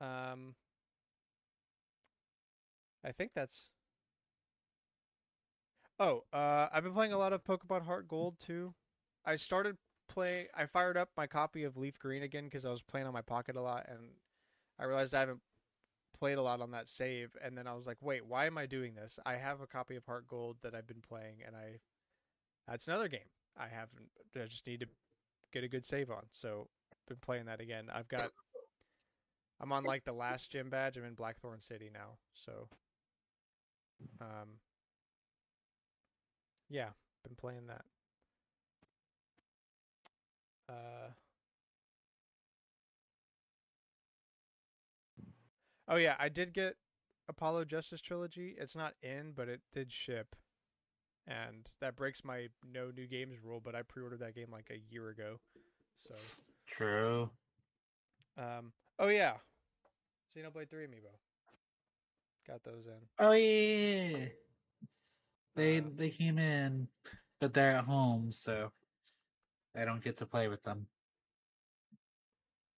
um, I think that's. Oh, uh, I've been playing a lot of Pokemon Heart Gold too. I started play. I fired up my copy of Leaf Green again because I was playing on my pocket a lot, and I realized I haven't played a lot on that save. And then I was like, wait, why am I doing this? I have a copy of Heart Gold that I've been playing, and I. That's another game I haven't. I just need to get a good save on. So been playing that again. I've got I'm on like the last gym badge. I'm in Blackthorn City now. So um yeah, been playing that. Uh Oh yeah, I did get Apollo Justice Trilogy. It's not in, but it did ship. And that breaks my no new games rule, but I pre-ordered that game like a year ago. So, True. um oh yeah. Xenoblade 3 amiibo. Got those in. Oh yeah. They Uh, they came in, but they're at home, so I don't get to play with them.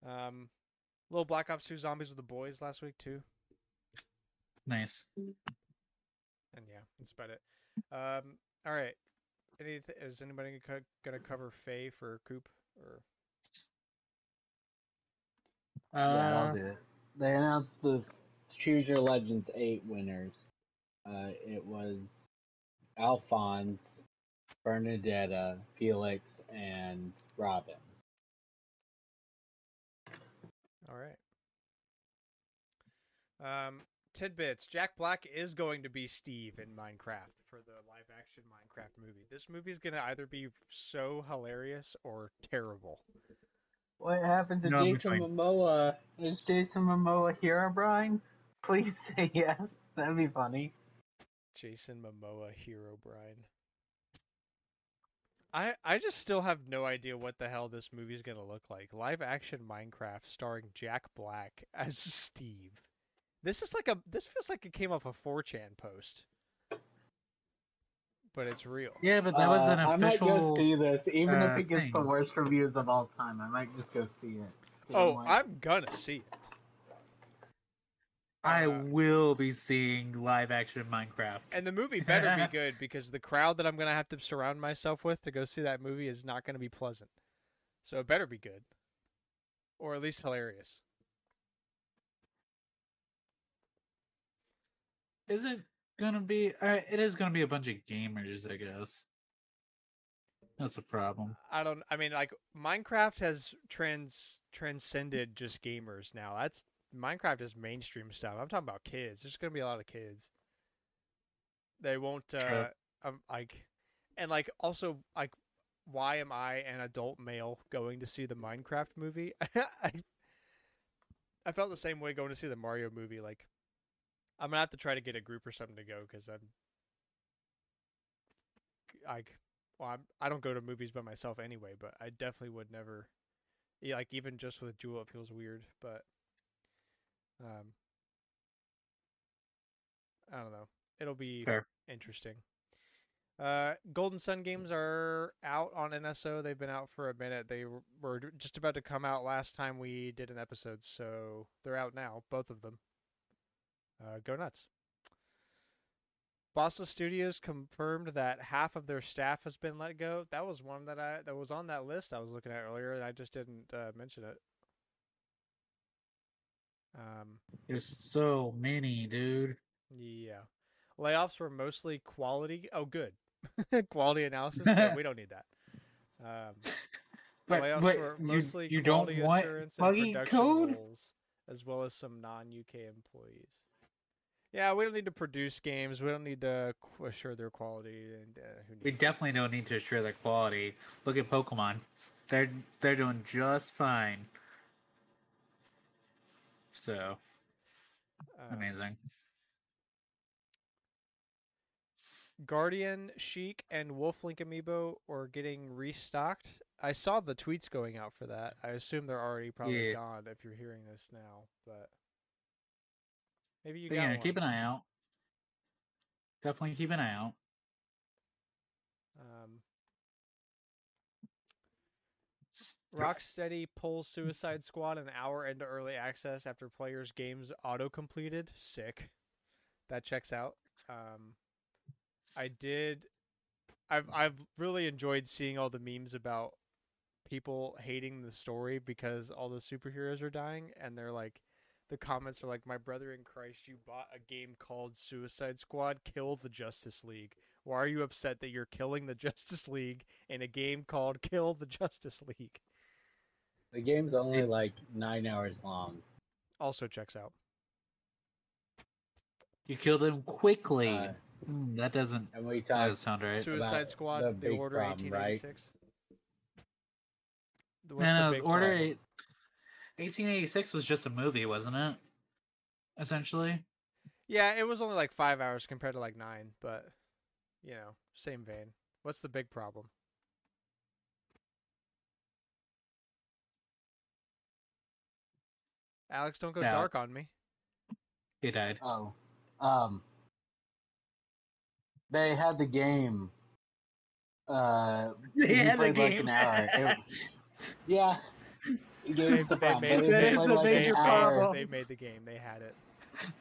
Um little Black Ops 2 Zombies with the Boys last week too. Nice. And yeah, that's about it. Um all right. Anything is anybody gonna gonna cover FEH for Coop or yeah, Uh, I'll do it. They announced the Choose Your Legends 8 winners. Uh, it was Alphonse, Bernadetta, Felix, and Robin. All right. Um, tidbits. Jack Black is going to be Steve in Minecraft for the live action Minecraft movie. This movie is going to either be so hilarious or terrible. What happened to No, Jason. Momoa? Is Jason Momoa Herobrine? [laughs] Please say yes. That'd be funny. Jason Momoa, Herobrine. I I just still have no idea what the hell this movie is going to look like. Live action Minecraft starring Jack Black as Steve. This is like a this feels like it came off a 4chan post. But it's real. yeah, but that was an Uh, I might go see this, even uh, if it gets the worst reviews of all time. I might just go see it. Oh, Like- I'm gonna see it. I Uh, will be seeing live action Minecraft. And the movie better be [laughs] good because the crowd that I'm gonna have to surround myself with to go see that movie is not gonna be pleasant. So it better be good, or at least hilarious. Is it gonna be? Uh, it is gonna be a bunch of gamers, I guess. That's a problem. I don't. I mean, like Minecraft has trans transcended just gamers now. That's Minecraft is mainstream stuff. I'm talking about kids. There's gonna be a lot of kids. They won't. Uh, um, like, and like also like, why am I an adult male going to see the Minecraft movie? [laughs] I I felt the same way going to see the Mario movie. Like, I'm gonna have to try to get a group or something to go because I'm like well, I'm, I don't go to movies by myself anyway, but I definitely would never. Yeah, like even just with Jewel, it feels weird, but um, I don't know. It'll be Fair. interesting. Uh, Golden Sun games are out on NSO. They've been out for a minute. They were just about to come out last time we did an episode, so they're out now, both of them. Uh, go nuts. Bossa Studios confirmed that half of their staff has been let go. That was one that I that was on that list I was looking at earlier, and I just didn't uh, mention it. Um, There's so many, dude. yeah, layoffs were mostly quality. Oh, good, [laughs] quality analysis. We don't need that. Um, [laughs] But, layoffs but were you, mostly you don't quality want assurance and production code? roles, as well as some non-UK employees. Yeah, we don't need to produce games. We don't need to assure their quality. And uh, who We definitely don't need to assure their quality. Look at Pokemon; they're they're doing just fine. So Um, amazing. Guardian, Sheik, and Wolf Link amiibo are getting restocked. I saw the tweets going out for that. I assume they're already probably Yeah. gone if you're hearing this now, but maybe you But got yeah, one. keep an eye out. Definitely keep an eye out. Um, Rocksteady pulls Suicide Squad an hour into early access after players' games auto completed. Sick. That checks out. Um, I did. I've I've really enjoyed seeing all the memes about people hating the story because all the superheroes are dying, and they're like, the comments are like, "My brother in Christ, you bought a game called Suicide Squad. Kill the Justice League. Why are you upset that you're killing the [laughs] Justice League in a game called Kill the Justice League? The game's only like nine hours long. Also checks out. You killed him quickly. Uh, Hmm, that doesn't, and we that talked doesn't sound right. Suicide Squad, the the, Order problem, right? The- No, the no, Order problem? Eight- 1886 was just a movie, wasn't it? Essentially. Yeah, it was only like five hours compared to like nine, but you know, same vein. What's the big problem? Alex, don't go dark on me. He died. Oh, um, they had the game. Uh, [laughs] They had the played like game. an hour. It- [laughs] yeah, the They, the they made, but if is played a like an major hour- problem. they made the game. They had it. [laughs]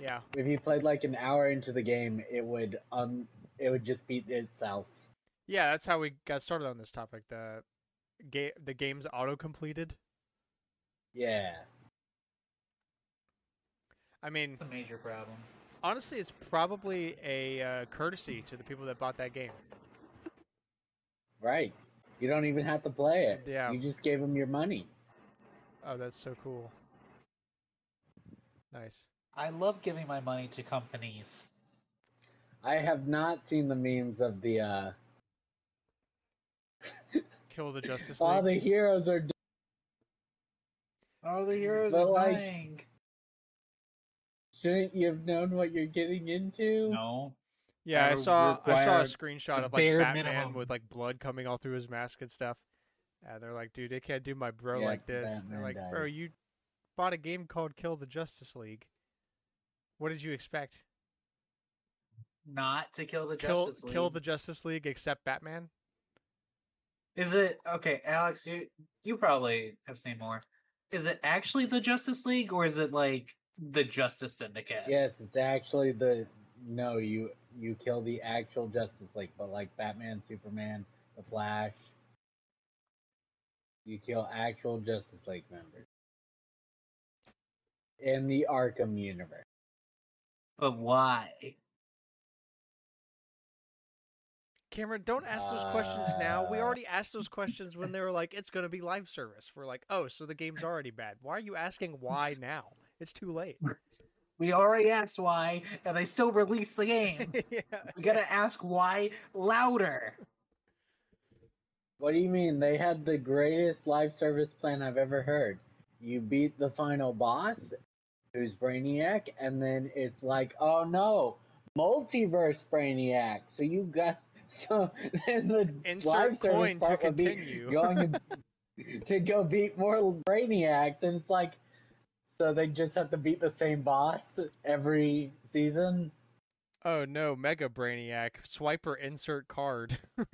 Yeah. If you played like an hour into the game, it would um, it would just beat itself. Yeah, that's how we got started on this topic. The game, the game's auto completed. Yeah, I mean, a major problem. honestly, it's probably a uh, courtesy to the people that bought that game. right. You don't even have to play it. Yeah. You just gave them your money. Oh, that's so cool. Nice. I love giving my money to companies. I have not seen the memes of the uh Kill the Justice [laughs] League. all the heroes are d- Oh, the heroes But, are like- dying. shouldn't you have known what you're getting into? No. Yeah, I saw I saw a screenshot of like bare Batman minimum. with like blood coming all through his mask and stuff. And they're like, dude, they can't do my bro Yeah, like this. And they're Batman like, bro, you bought a game called Kill the Justice League. What did you expect? Not to kill the Kill Justice League. kill the Justice League except Batman? Is it okay, Alex? You you probably have seen more. Is it actually the Justice League or is it like the Justice Syndicate? Yes, it's actually the no, you you kill the actual Justice League, but like Batman, Superman, the Flash. You kill actual Justice League members. In the Arkham universe. But why? Cameron, don't ask those questions now. We Uh. already asked those questions when they were like, it's going to be live service. We're like, oh, so the game's already bad. Why are you asking why [laughs] now? It's too late. We already asked why, and they still released the [laughs] game. yeah. we gotta ask why louder. What do you mean? They had the greatest live service plan I've ever heard. You beat the final boss, who's Brainiac, and then it's like, oh no, multiverse Brainiac. So you got [laughs] so then the Insert live service coin to part would be going to, [laughs] to go beat more Brainiacs, and it's like, so they just have to beat the same boss every season. Oh no, Mega Brainiac. Swiper insert card. [laughs]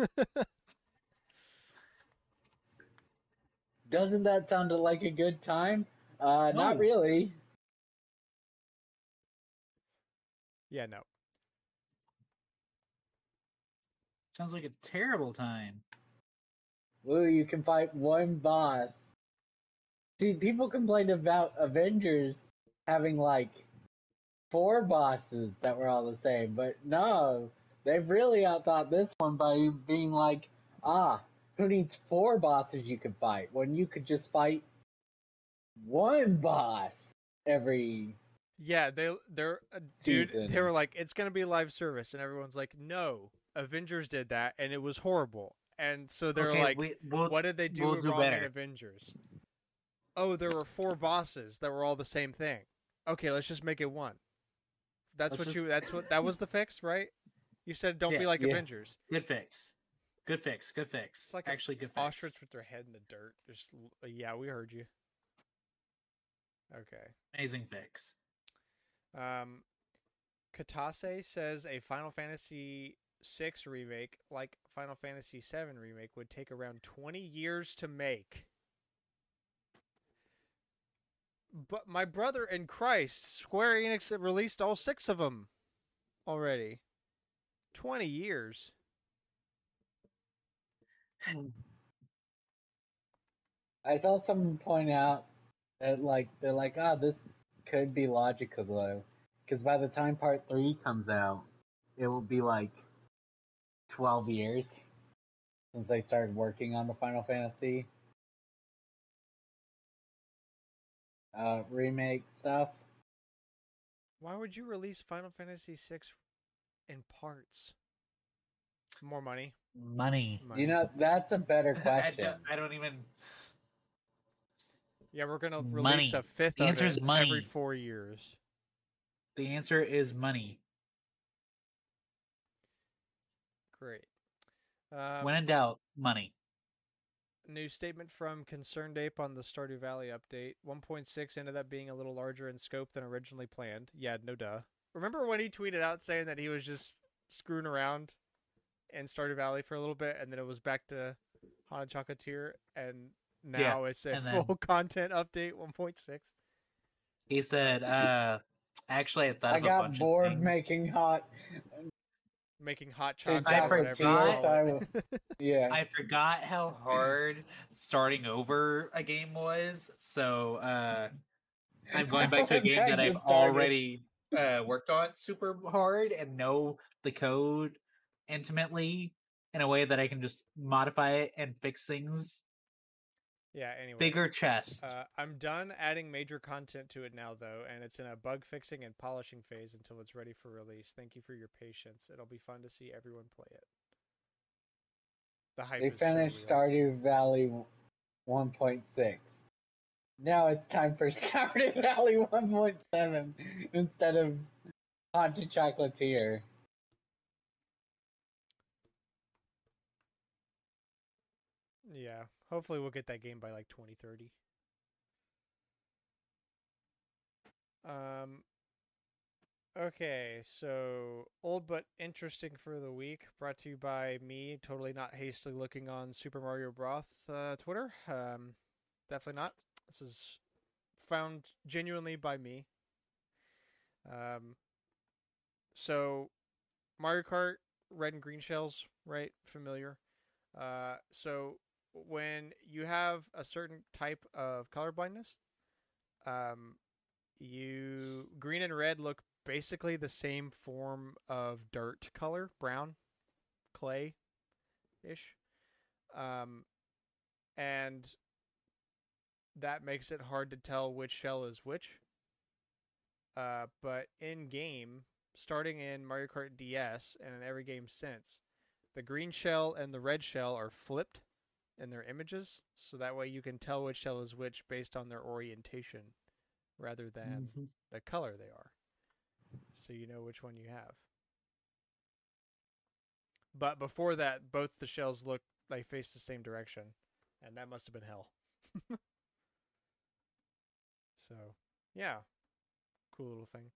Doesn't that sound like a good time? Uh, not really. yeah, no. Sounds like a terrible time. Woo, you can fight one boss. See, people complained about Avengers having like four bosses that were all the same, but no, they've really outthought this one by being like, ah, who needs four bosses you could fight when you could just fight one boss every. Yeah, they they're uh, dude. They were like, it's gonna be live service, and everyone's like, no. Avengers did that, and it was horrible. And so they're okay, like, we, we'll, what did they do we'll do wrong in. Avengers? Oh, there were four bosses that were all the same thing. Okay, let's just make it one. That's Let's what just- you. That's what that was the fix, right? You said don't be like Yeah. Avengers. good fix. Good fix. Good fix. It's like a actually good fix. Ostrich with their head in the dirt. Just uh, yeah, we heard you. Okay. Amazing fix. Um, Kitase says a Final Fantasy VI remake, like Final Fantasy VII remake, would take around 20 years to make. But my brother in Christ, Square Enix released all six of them already. 20 years. I saw someone point out that like they're like, ah, this could be logical though, because by the time part three comes out, it will be like twelve years since they started working on the Final Fantasy uh, remake stuff. Why would you release Final Fantasy VI in parts? More money. Money. money. You know, that's a better [laughs] I question. don't, I don't even. yeah, we're gonna Money. release a fifth The of answer is money. every four years. The answer is money. Great. Um, when in doubt, money. New statement from ConcernedApe on the Stardew Valley update. 1.6 ended up being a little larger in scope than originally planned. Yeah, no duh. Remember when he tweeted out saying that he was just screwing around in Stardew Valley for a little bit, and then it was back to Haunted Chocolatier, and now it's a and then- full [laughs] content update 1.6. He said, uh, actually, I thought I of a got bunch bored of things. making hot Making hot chocolate, I or whatever. you forgot. I will- [laughs] yeah. I forgot how hard starting over a game was, so uh, I'm going [laughs] back to a game that I I've already uh, worked on super hard and know the code intimately in a way that I can just modify it and fix things. Yeah, anyway. Bigger chest. Uh, I'm done adding major content to it now, though, and it's in a bug fixing and polishing phase until it's ready for release. Thank you for your patience. It'll be fun to see everyone play it. The hype They is so finished real. Stardew Valley 1.6. Now it's time for [laughs] Stardew Valley 1.7 instead of Haunted Chocolatier. Yeah, hopefully we'll get that game by like 2030. Um. Okay, so old but interesting for the week, brought to you by me. Totally not hastily looking on Super Mario Broth uh, Twitter. Um, definitely not. This is found genuinely by me. Um. So, Mario Kart red and green shells, right? Familiar. Uh, so when you have a certain type of color blindness, um, you green and red look basically the same form of dirt color, brown, clay, ish, um, and that makes it hard to tell which shell is which. Uh, but in game, starting in Mario Kart DS and in every game since, the green shell and the red shell are flipped in their images, so that way you can tell which shell is which based on their orientation rather than Mhm. the color they are. So you know which one you have. But before that, both the shells look they face the same direction, and that must have been hell. [laughs] so, yeah, cool little thing.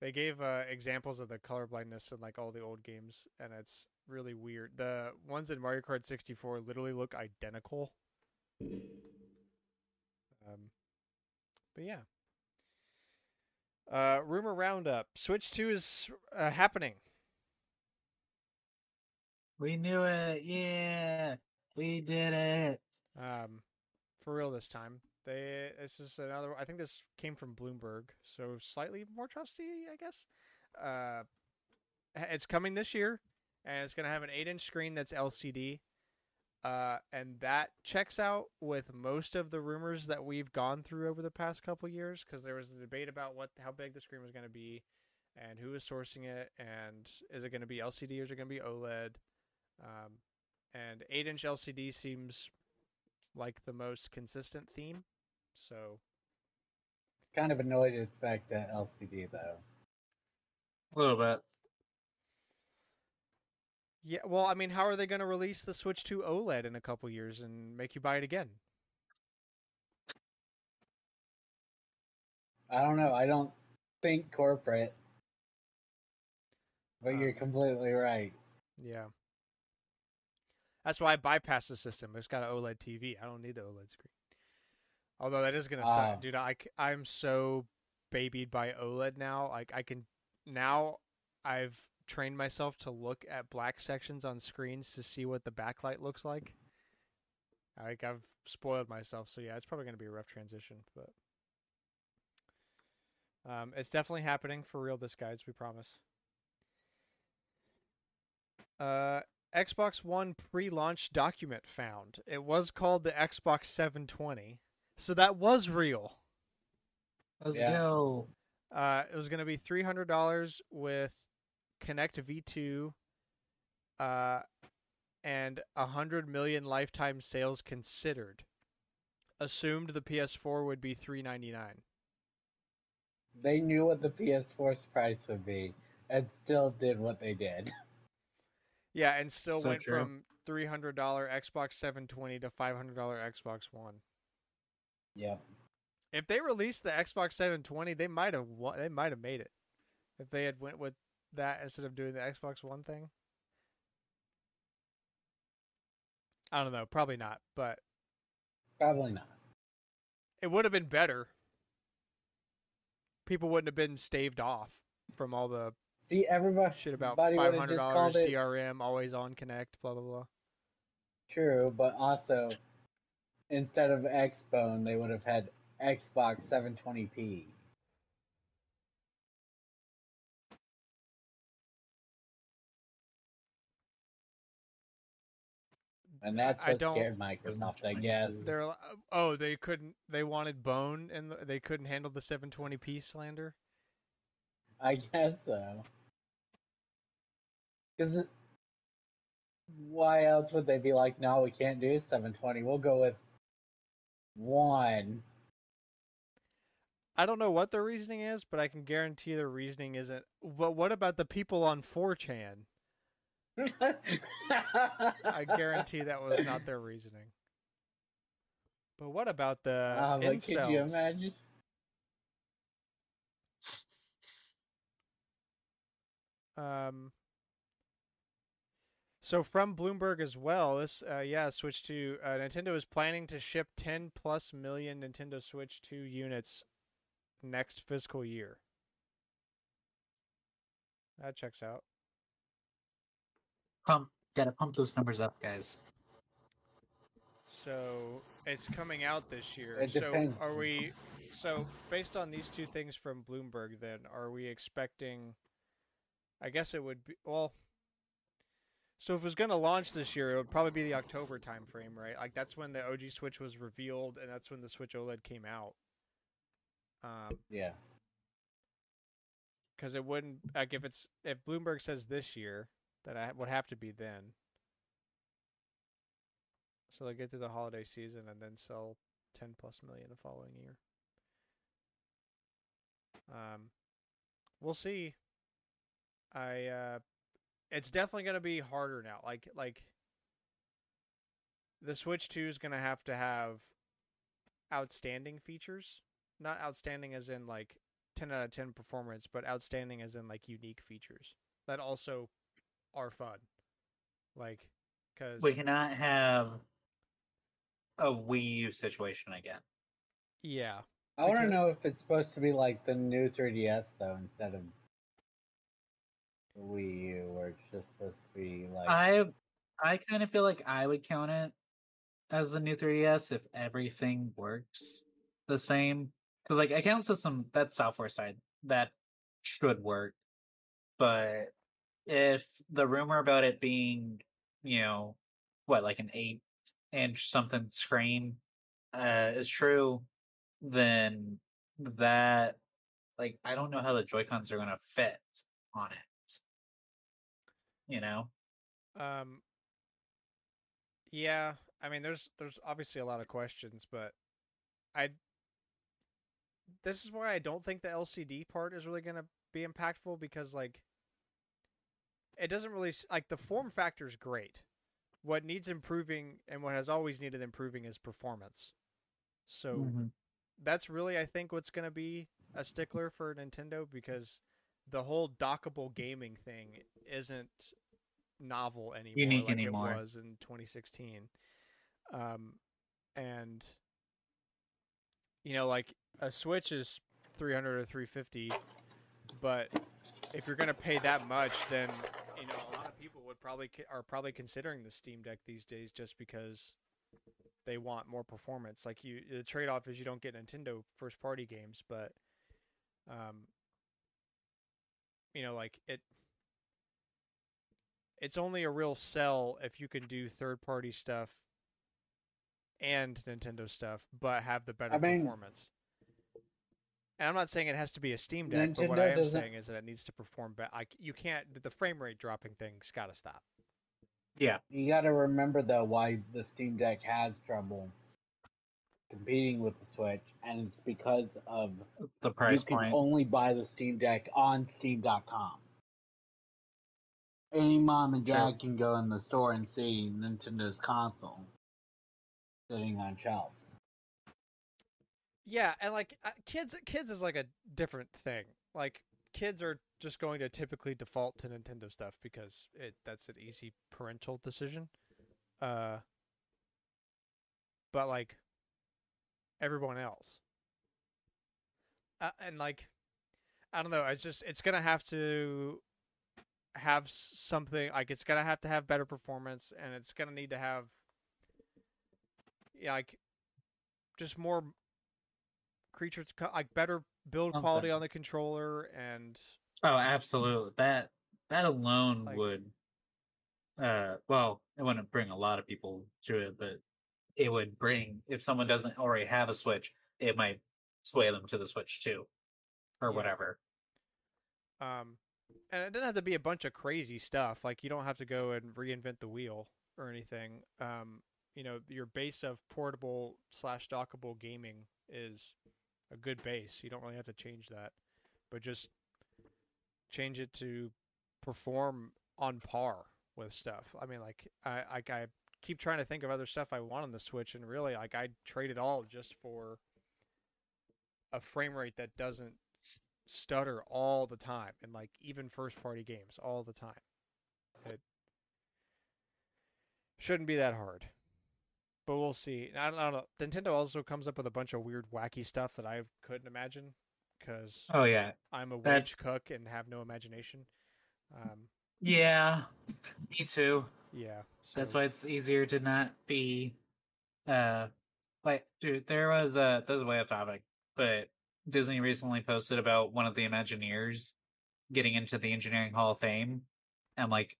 They gave uh, examples of the color blindness in like all the old games, and it's really weird. The ones in Mario Kart 64 literally look identical. Um, but yeah. Uh, rumor roundup: Switch Two is uh, happening. We knew it. Yeah, we did it. Um, for real this time. They this is another. I think this came from Bloomberg, so slightly more trusty, I guess. Uh, it's coming this year, and it's gonna have an eight-inch screen that's LCD. Uh, and that checks out with most of the rumors that we've gone through over the past couple years, because there was a debate about what how big the screen was going to be, and who is sourcing it, and is it going to be LCD or is it going to be OLED? Um, and eight-inch LCD seems like the most consistent theme. So Kind of annoyed it's back to LCD though. A little bit. Yeah, well, I mean, how are they going to release the Switch Two OLED in a couple years and make you buy it again? I don't know. I don't think corporate. But you're Um, completely right. Yeah. That's why I bypass the system. It's got an OLED TV. I don't need the OLED screen. Although that is gonna Ah. suck, dude. I am so babied by OLED now. Like I can now. I've trained myself to look at black sections on screens to see what the backlight looks like. Like I've spoiled myself. So yeah, it's probably gonna be a rough transition, but um, it's definitely happening for real. This guys, we promise. Uh, Xbox One pre-launch document found. It was called the Xbox 720, so that was real. Let's Yeah. go. Uh, it was going to be three hundred dollars with Kinect V2, uh, and a hundred million lifetime sales considered. Assumed the PS4 would be three ninety nine. They knew what the PS4's price would be, and still did what they did. [laughs] Yeah, and still So went true. from three hundred dollar Xbox seven twenty to five hundred dollar Xbox One. Yep. If they released the Xbox 720, they might have won, they might have made it. If they had went with that instead of doing the Xbox One thing. I don't know, probably not, but Probably not. it would have been better. People wouldn't have been staved off from all the See, everybody shit about five hundred dollars DRM, always on Kinect, blah blah blah. True, but also instead of Xbone, they would have had Xbox 720p. And that's I don't- scared Microsoft, I guess. They're li- oh they couldn't they wanted bone and they couldn't handle the 720p slander. I guess so. Because why else would they be like, no, we can't do 720. We'll go with one. I don't know what their reasoning is, but I can guarantee their reasoning isn't. But what about the people on 4chan? I guarantee that was not their reasoning. But what about the [laughs] Ah, but could you imagine? Um. So from Bloomberg as well, this uh, yeah, Switch 2. Uh, Nintendo is planning to ship 10 plus million Nintendo Switch 2 units next fiscal year. That checks out. Pump. Gotta pump those numbers up, guys. So it's coming out this year. So are we? So based on these two things from Bloomberg, then are we expecting? I guess it would be well. So if it was going to launch this year, it would probably be the October timeframe, right? Like that's when the OG Switch was revealed, and that's when the Switch OLED came out. Um, Yeah. because it wouldn't like if it's if Bloomberg says this year, then it would have to be then. So they get through the holiday season and then sell ten plus million the following year. Um, we'll see. I uh, it's definitely gonna be harder now. Like like the Switch Two is gonna have to have outstanding features, not outstanding as in like 10 out of 10 performance, but outstanding as in like unique features that also are fun. Like, because We cannot have a Wii U situation again. yeah, I want to know if it's supposed to be like the new 3DS though, instead of Wii U, where it's just supposed to be like. I I kind of feel like I would count it as the new 3DS if everything works the same. Because like account system, that's software side that should work, but if the rumor about it being, you know, what like an eight inch something screen uh, is true, then that like I don't know how the Joy Cons are gonna fit on it. You know. um, yeah. I mean, there's there's obviously a lot of questions, but I this is why I don't think the LCD part is really gonna be impactful because like it doesn't really like the form factor is great. What needs improving and what has always needed improving is performance. So Mhm. that's really I think what's going to be a stickler for Nintendo because the whole dockable gaming thing isn't novel anymore Unique like anymore. it was in 2016. Um and you know like a Switch is 300 or 350 but if you're going to pay that much then you know a lot of people would probably are probably considering the Steam Deck these days just because they want more performance. Like you, the trade off is you don't get Nintendo first party games, but, um, you know, like it, it's only a real sell if you can do third party stuff and Nintendo stuff, but have the better I mean- performance. And I'm not saying it has to be a Steam Deck, but what I am doesn't- saying is that it needs to perform better. Like you can't the frame rate dropping thing's got to stop. Yeah. You got to remember though why the Steam Deck has trouble competing with the Switch, and it's because of The price you can point. only buy the Steam Deck on Steam.com. Any mom and True. dad can go in the store and see Nintendo's console sitting on shelves. Yeah, and like uh, kids, kids is like a different thing. Like kids are just going to typically default to Nintendo stuff because it that's an easy parental decision. Uh, but like everyone else, uh, and like I don't know, it's just it's gonna have to have something like it's gonna have to have better performance, and it's gonna need to have yeah, like just more creatures like better build quality on the controller and Oh, absolutely. That that alone Like- would uh well, it wouldn't bring a lot of people to it, but it would bring if someone doesn't already have a Switch, it might sway them to the Switch too. Or Yeah. whatever. um and it doesn't have to be a bunch of crazy stuff like you don't have to go and reinvent the wheel or anything um you know your base of portable slash dockable gaming is a good base you don't really have to change that but just change it to perform on par with stuff i mean like i i keep trying to think of other stuff i want on the switch and really like i'd trade it all just for a frame rate that doesn't stutter all the time and like even first party games all the time. It shouldn't be that hard. But we'll see. I don't, I don't know. Nintendo also comes up with a bunch of weird wacky stuff that I couldn't imagine cuz Oh yeah. I'm a wage cook and have no imagination. Um Yeah. Me too. yeah. That's why it's easier to not be uh like dude, there was a this is way off topic, but Disney recently posted about one of the Imagineers getting into the Engineering Hall of Fame. I'm like,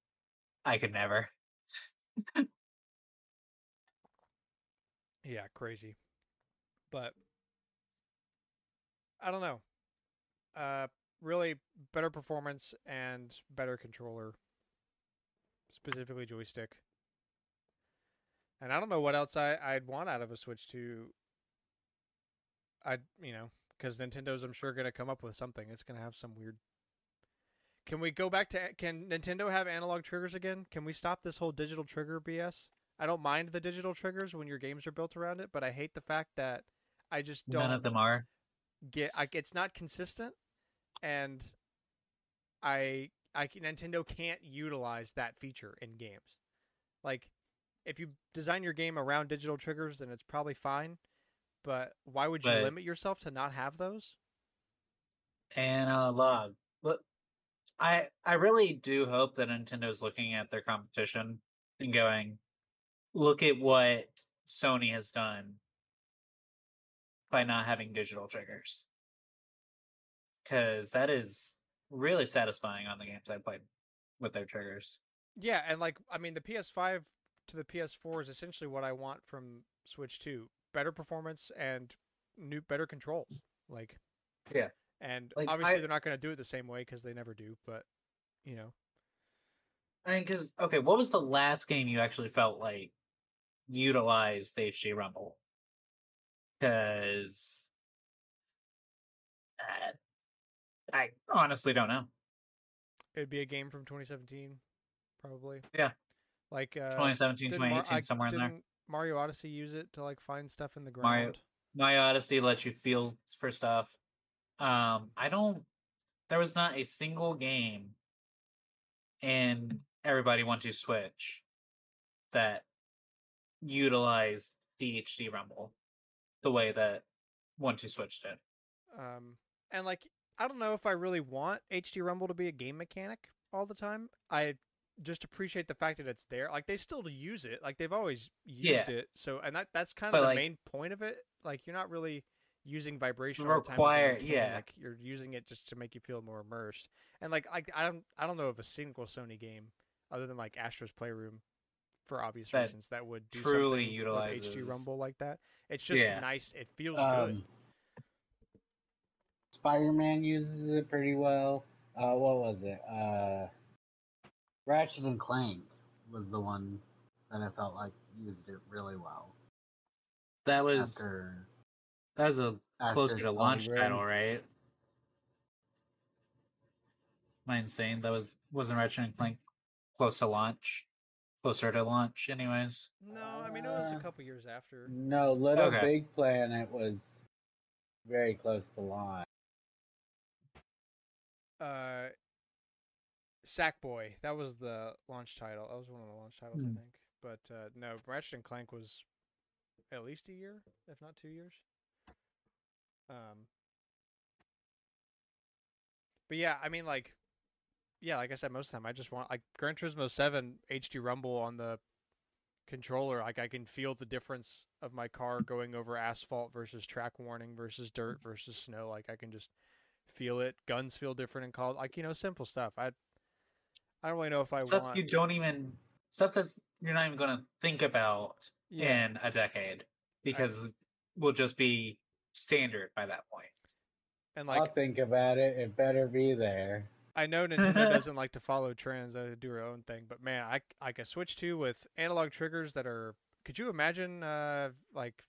I could never. [laughs] Yeah, crazy. But I don't know. Uh really better performance and better controller. Specifically joystick. And I don't know what else I, I'd want out of a Switch to. I you know, because Nintendo's I'm sure gonna come up with something. It's gonna have some weird Can we go back to can Nintendo have analog triggers again? Can we stop this whole digital trigger BS? I don't mind the digital triggers when your games are built around it, but I hate the fact that I just don't None of them are. get I, it's not consistent and I I Nintendo can't utilize that feature in games. Like if you design your game around digital triggers then it's probably fine, but why would you But- limit yourself to not have those? Analog. Look, I I really do hope that Nintendo's looking at their competition and going, look at what Sony has done by not having digital triggers. Because that is really satisfying on the games I played with their triggers. Yeah, and like I mean the PS5 to the PS4 is essentially what I want from Switch 2. Better performance and new better controls. Like Yeah. And Like, obviously I- they're not going to do it the same way cuz they never do, but you know. I mean, because okay, what was the last game you actually felt like utilized the HD Rumble? Because I honestly don't know. It'd be a game from 2017, probably. Yeah. Like uh, 2017, didn't Mar- 2018, I- somewhere in there. Mario Odyssey use it to like find stuff in the ground. Mario- My Odyssey lets you feel for stuff. Um, I don't. There was not a single game in Everybody Want to Switch that utilized the HD Rumble the way that One Two Switch did. Um, and like I don't know if I really want HD Rumble to be a game mechanic all the time. I just appreciate the fact that it's there. Like they still use it. Like they've always used Yeah. it. So and that that's kind But, of the like- main point of it. Like you're not really using vibration all the time Require- yeah. like You're using it just to make you feel more immersed. And like I I don't I don't know of a single Sony game other than like Astro's Playroom, for obvious That reasons, that would do truly utilize with HD Rumble like that. It's just Yeah. nice. It feels good. Um, Spider-Man uses it pretty well. Uh, what was it? Uh, Ratchet and Clank was the one that I felt like used it really well. That was After, that was a after closer to launch Polygon. title, right? Am I insane? That was wasn't Ratchet and Clank close to launch, closer to launch, anyways. no, I mean it was a Uh, couple years after. No, Little Okay. Big Planet was very close to launch. Uh, Sackboy. That was the launch title. That was one of the launch titles, Hmm. I think. But uh, no, Ratchet and Clank was at least a year, if not two years. Um. But yeah, I mean, like, yeah, like I said, most of the time, I just want like Gran Turismo Seven HD Rumble on the controller. Like, I can feel the difference of my car going over asphalt versus track warning versus dirt versus snow. Like, I can just feel it. Guns feel different in Call. Like, you know, simple stuff. I I don't really know if I want Stuff want. you don't even stuff that's you're not even gonna think about yeah, in a decade because will just be standard by that point. and like I'll like think about it. It better be there. I know Nintendo [laughs] doesn't like to follow trends; they do their own thing. But man, I I can switch to with analog triggers that are. Could you imagine, uh, like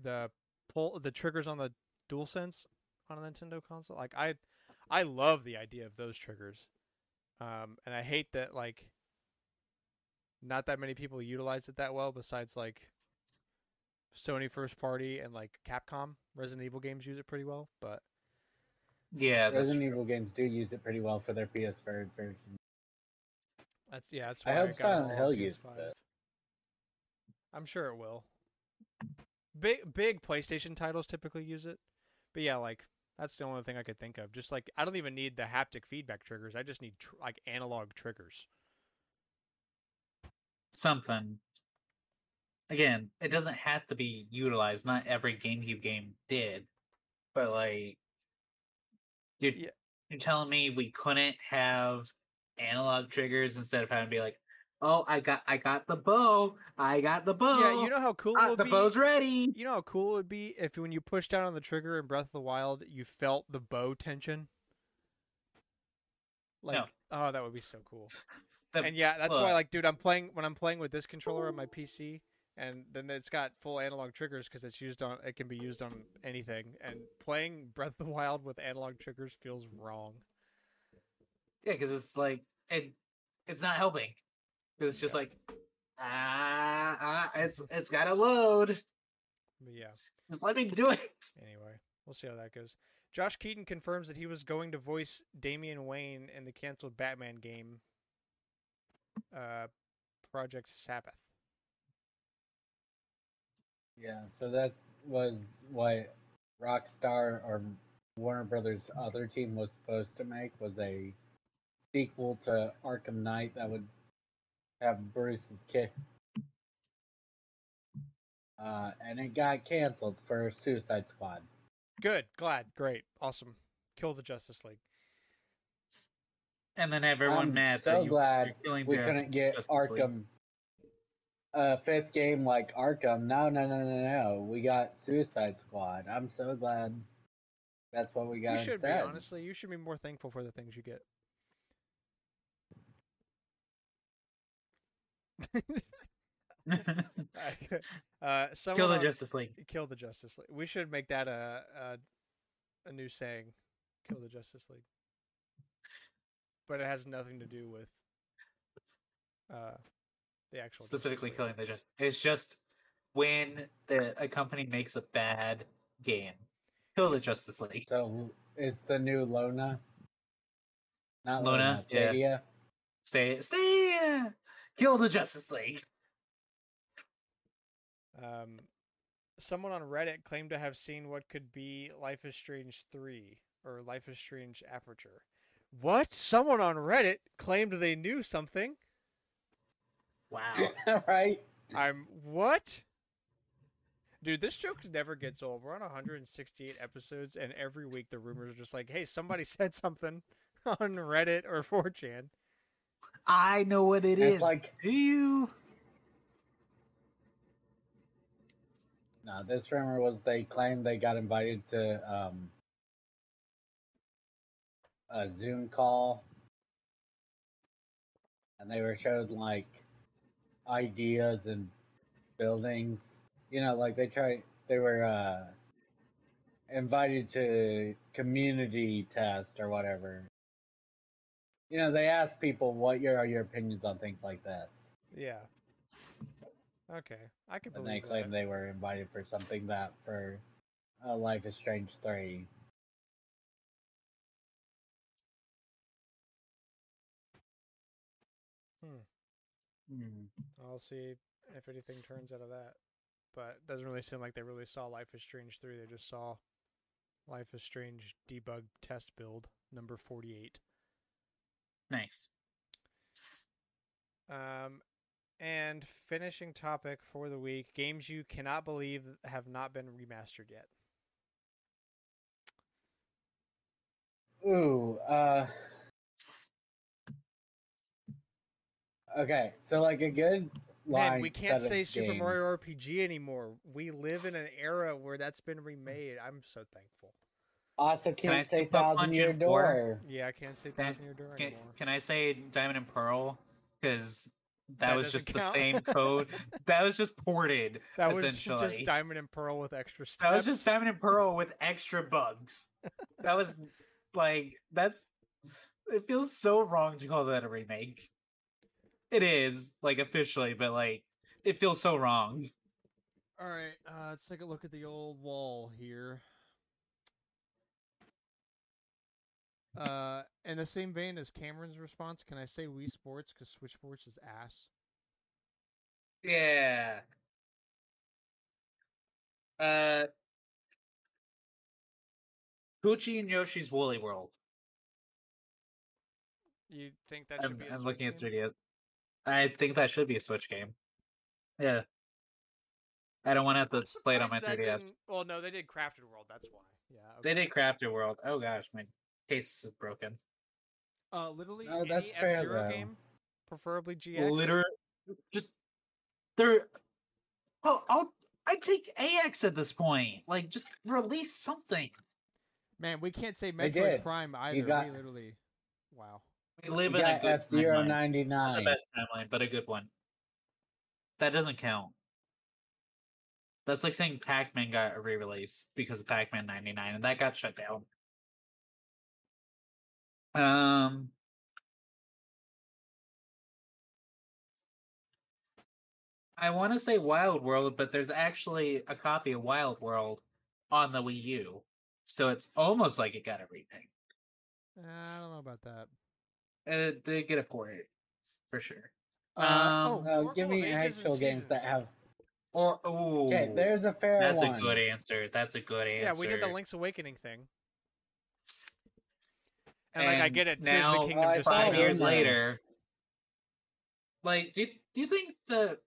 the pull the triggers on the DualSense on a Nintendo console? Like I, I love the idea of those triggers, um, and I hate that like not that many people utilize it that well. Besides like Sony first party and like Capcom, Resident Evil games use it pretty well, but Yeah, that's Resident true. Evil games do use it pretty well for their PS4 version. That's yeah. That's why I hope I Silent Hill uses it. I'm sure it will. Big big PlayStation titles typically use it, but yeah, like that's the only thing I could think of. Just like I don't even need the haptic feedback triggers. I just need tr- like analog triggers. something. Again, it doesn't have to be utilized. Not every GameCube game did, but like, you're, Yeah. you're telling me we couldn't have analog triggers instead of having to be like, "Oh, I got, I got the bow, I got the bow. yeah, you know how cool it uh, would the be. bow's ready." You know how cool it would be if when you push down on the trigger in Breath of the Wild, you felt the bow tension. Like, No. oh, that would be so cool. [laughs] The- and yeah, that's why, like, dude, I'm playing when I'm playing with this controller on my PC, and then it's got full analog triggers because it's used on. It can be used on anything. And playing Breath of the Wild with analog triggers feels wrong. yeah, because it's like it, it's not helping. Because it's just Yeah. like, ah, ah, it's it's got to load. But yeah. Just let me do it. Anyway, we'll see how that goes. Josh Keaton confirms that he was going to voice Damian Wayne in the canceled Batman game, uh, Project Sabbath. Yeah, so that was what Rockstar or Warner Brothers' other team was supposed to make was a sequel to Arkham Knight that would have Bruce's kid. Uh, and it got canceled for Suicide Squad. Good, glad, great, awesome. Kill the Justice League. And then everyone I'm mad so that you, glad you're killing we couldn't get Justice League. Arkham a fifth game like Arkham. No, no, no, no, no. We got Suicide Squad. I'm so glad that's what we got You should instead. be honestly. You should be more thankful for the things you get. [laughs] [laughs] uh, someone Kill the Justice League. Kill the Justice League. We should make that a a, a new saying. Kill the Justice League. But it has nothing to do with uh the actual Specifically killing the just it's just when the a company makes a bad game, kill the Justice League. So it's the new Lona. Not Lona, Lona, yeah. Stadia. Stay, stay, kill the Justice League. Um, someone on Reddit claimed to have seen what could be Life is Strange 3 or Life is Strange Aperture. What? Someone on Reddit claimed they knew something? Wow. [laughs] right? I'm what? Dude, this joke never gets old. We're on 168 episodes, and every week the rumors are just like, "Hey, somebody [laughs] said something on Reddit or 4chan." I know what it It's is. like Do you? no, this rumor was they claimed they got invited to um, a Zoom call, and they were showed like ideas and buildings. You know, like they tried. They were uh, invited to community test or whatever. You know, they asked people what your are your opinions on things like this. Yeah. Okay, I can And they believe claimed that. they were invited for something that for uh, Life is Strange 3. Hmm. I'll see if anything turns out of that. But it doesn't really seem like they really saw Life is Strange 3. They just saw Life is Strange debug test build number 48. Nice. Um, and finishing topic for the week games you cannot believe have not been remastered yet. Ooh, uh. Okay, so like a good line. Man, we can't set of say Super games- Mario RPG anymore. We live in an era where that's been remade. I'm so thankful. Ah, also, Can I can't say skip up Thousand Year Dungeon four? Door. Yeah, I can't say Can Thousand Year Door Can, anymore. can I say Diamond and Pearl? Because that, That was doesn't just the same code. [laughs] that was just ported. that was essentially. just Diamond and Pearl with extra steps. That was just Diamond and Pearl with extra bugs. that was like that's. It feels so wrong to call that a remake. It is like officially, but like it feels so wrong. All right, uh, let's take a look at the old wall here. Uh, in the same vein as Cameron's response, can I say Wii Sports because Switch Sports is ass? Yeah. Uh. Poochy and Yoshi's Woolly World. You think that should I'm, be? A I'm looking at 3DS. I think that should be a Switch game. Yeah. I don't want to have to play it on my 3DS. Well, no, they did Crafted World. That's why. Yeah. They okay. did Crafted World. Oh gosh, my case is broken. Uh, literally No, any that's F fair, Zero game, preferably GX. Literally, just they're. Oh, I'll. I take AX at this point. Like, just release something. Man, we can't say They Metroid. Prime either. You got- We literally. Wow. We live You in a got good F Zero timeline. ninety Not the best timeline, but a good one. That doesn't count. That's like saying Pac-Man got a re-release because of Pac-Man 99, and that got shut down. Um. I want to say Wild World, but there's actually a copy of Wild World on the Wii U, so it's almost like it got a remake. Uh, I don't know about that. It did get a port, for sure. Uh, Um, oh, Uh, give me of Ages actual games that have. Or ooh, Okay, there's a fair that's one. a good answer. That's a good answer. Yeah, we did the Link's Awakening thing. And, like I get it, Tears now, of the Kingdom I just saw five came out, one years so- later. Like, do do you think that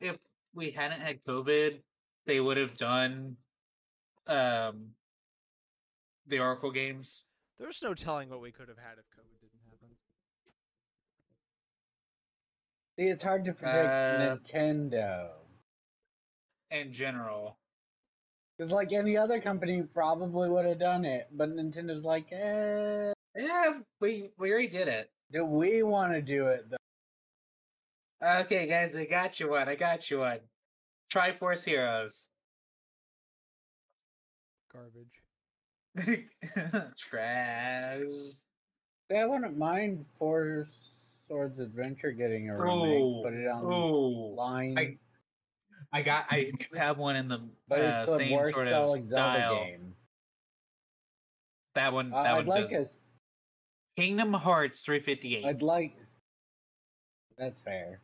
if we hadn't had COVID, they would have done um the Oracle games? There's no telling what we could have had if COVID didn't happen. See, it's hard to predict Uh, Nintendo. in general. Because, like, any other company probably would have done it. But Nintendo's like, eh. Yeah, we we already did it. Do we want to do it, though? Okay, guys, I got you one. I got you one. Triforce Heroes. Garbage. [laughs] Trash. See, I wouldn't mind Four Swords Adventure getting a remake. Ooh, Put it on ooh. line. I- I got. I do have one in the uh, same sort of selling Zelda style. game. That one. Uh, That I'd one like does. a. Kingdom Hearts 358. I'd like. That's fair.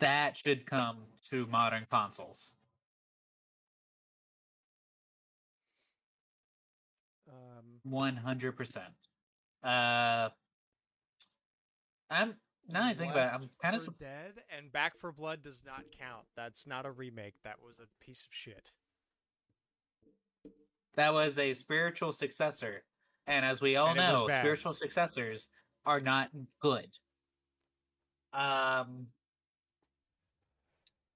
that should come to modern consoles. Um, One hundred percent. I'm now I think about it. I'm kind of 4 dead, and Back 4 Blood does not count. That's not a remake. That was a piece of shit. that was a spiritual successor, and as we all And know, spiritual successors are not good. Um,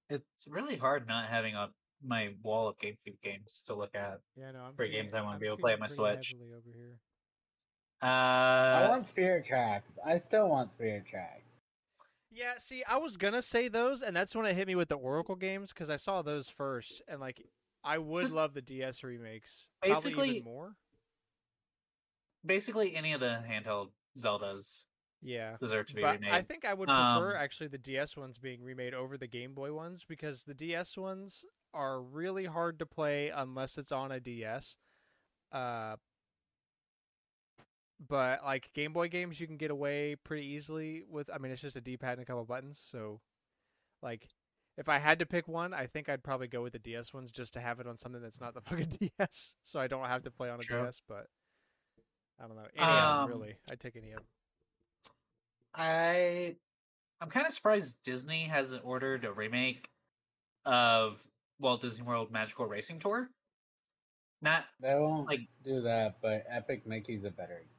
it's really hard not having a my wall of GameCube games to look at. Yeah, no, I'm For games I wanna be able to play on my Switch. over here. I Uh, want Spirit Tracks. I still want Spirit Tracks. Yeah, see, I was gonna say those, and that's when it hit me with the Oracle games because I saw those first, and like, I would Just- love the DS remakes. Probably Basically- even more. basically any of the handheld Zeldas Yeah, deserve to be but remade. I think I would prefer Um, actually the DS ones being remade over the Game Boy ones because the DS ones are really hard to play unless it's on a DS. Uh, but like Game Boy games, you can get away pretty easily with. I mean, it's just a D-pad and a couple buttons. So, like, if I had to pick one, I think I'd probably go with the DS ones just to have it on something that's not the [laughs] fucking DS, so I don't have to play on a True. DS. But I don't know any of Um, them really. I'd take any of them. I I'm kind of surprised Disney hasn't ordered a remake of Walt Disney World Magical Racing Tour. Not They won't Like- do that, but Epic Mickey's a better example.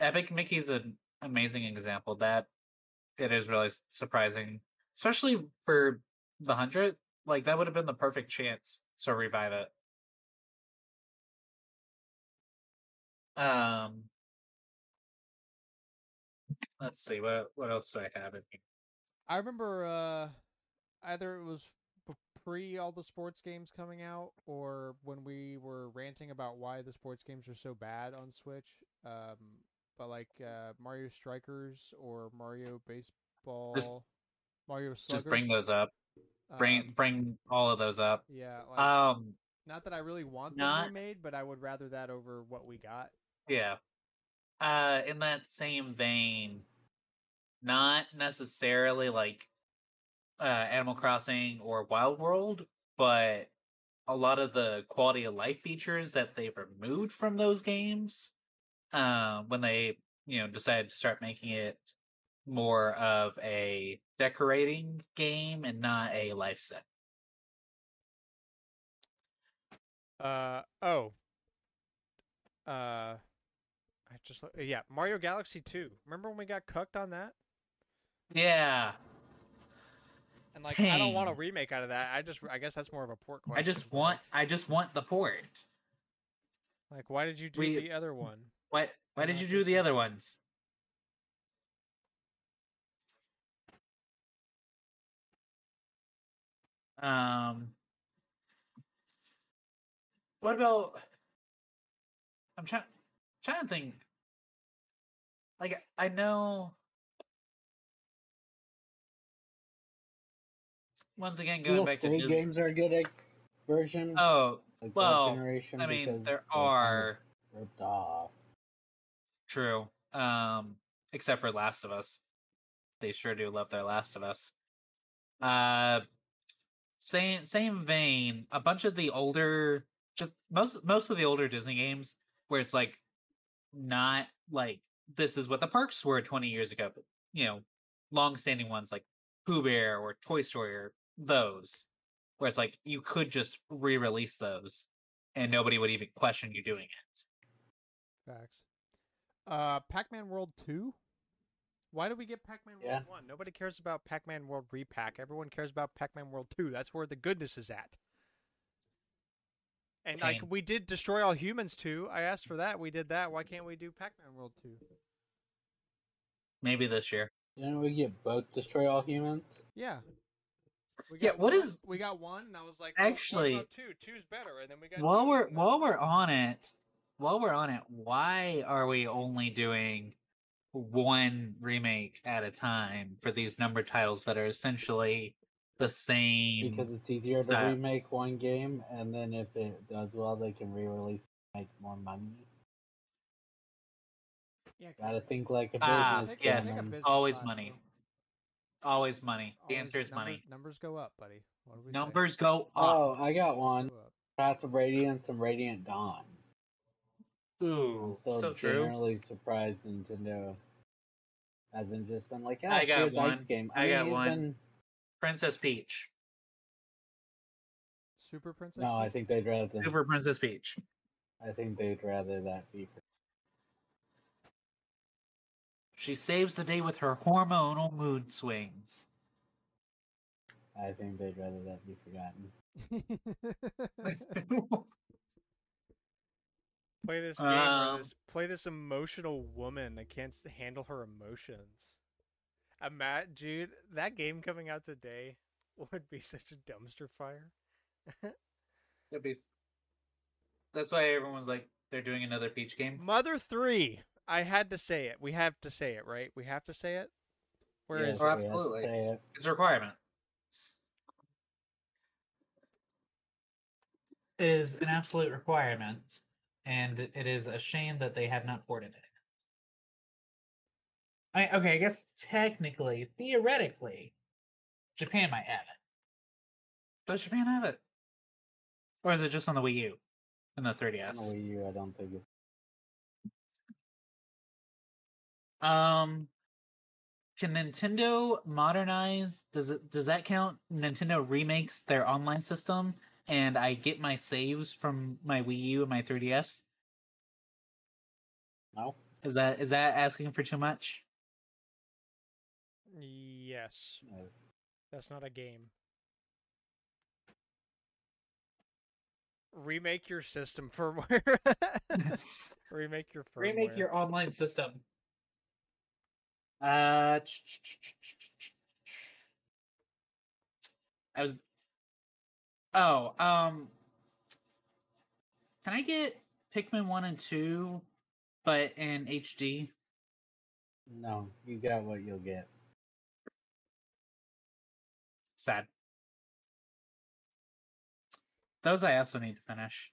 Epic Mickey's an amazing example. That it is really surprising, especially for the hundred. Like that would have been the perfect chance to revive it. Um, let's see what what else do I have in here? I remember uh, either it was pre all the sports games coming out, or when we were ranting about why the sports games are so bad on Switch. Um, but like uh, Mario Strikers or Mario Baseball, Mario Sluggers. Just bring those up. Bring um, bring all of those up. yeah, like, Um, not that I really want not- them remade, but I would rather that over what we got. Yeah. Uh in that same vein, not necessarily like uh Animal Crossing or Wild World, but a lot of the quality of life features that they removed from those games uh, when they, you know, decided to start making it more of a decorating game and not a life set. Uh oh. Uh, I just yeah Mario Galaxy Two. Remember when we got cucked on that? Yeah. And like I don't want a remake out of that. I just I guess that's more of a port question. I just want I just want the port. Like, why did you do We- the other one? Why why Why did you do the other ones? Um What about I'm trying trying to think like I know once again going back to Disney. games are a good version. Oh, like well, generation I mean there are ripped off. True. Um, except for Last of Us. They sure do love their Last of Us. Uh same same vein, a bunch of the older just most most of the older Disney games where it's like not like this is what the parks were 20 years ago, but you know, long standing ones like Pooh Bear or Toy Story or those. Where it's like you could just re-release those and nobody would even question you doing it. Facts. Uh, Pac-Man World Two. Why do we get Pac-Man World Yeah. One? Nobody cares about Pac-Man World Re-PAC. Everyone cares about Pac-Man World Two. That's where the goodness is at. And like we did Destroy All Humans 2. I asked for that. We did that. Why can't we do Pac-Man World 2? Maybe this year. Didn't we get both Destroy All Humans? Yeah. We Yeah, got what one- is- we got one and I was like, Actually- what about two? Two's better. And then we got while two, we're while we're on it while we're on it why are we only doing one remake at a time for these number titles that are essentially the same Because it's easier to remake one game, and then if it does well, they can re-release and make more money. Yeah, Gotta think like a Ah, business. take- yes, a business always money. bro. Always money the Always answer is number- money Numbers go up, buddy. What do we say? numbers go up Oh, I got one. Path of Radiance and Radiant Dawn. ooh I'm still so true generally surprised Nintendo hasn't just been like, ah, I got here's one. Ice Game. I I, mean, got one. been- princess peach Super Princess. No, I think they'd rather. super princess peach I think they'd rather that be. For... She saves the day with her hormonal mood swings. I think they'd rather that be forgotten. [laughs] play this game. Um, this, play this emotional woman that can't handle her emotions. Uh, Matt, dude, that game coming out today [laughs] would be such a dumpster fire. That'd be. That's why everyone's like they're doing another Peach game. Mother three. I had to say it. We have to say it, right? We have to say it. Where Yes, is Oh, it? absolutely. it. It's a requirement. It is an absolute requirement, and it is a shame that they have not ported it. I okay, I guess technically, theoretically, Japan might have it. Does Japan have it, or is it just on the Wii U and the On 3DS? the Wii U, I don't think it. Um, can Nintendo modernize? Does it does that count? Nintendo remakes their online system, and I get my saves from my Wii U and my 3DS. No. Is that is that asking for too much? Yes. Yes. That's not a game. Remake your system firmware. [laughs] [laughs] Remake your firmware. Remake your online system. Uh, I was. Oh, um, can I get Pikmin one and two, but in HD? No, you got what you'll get. Sad. Those I also need to finish.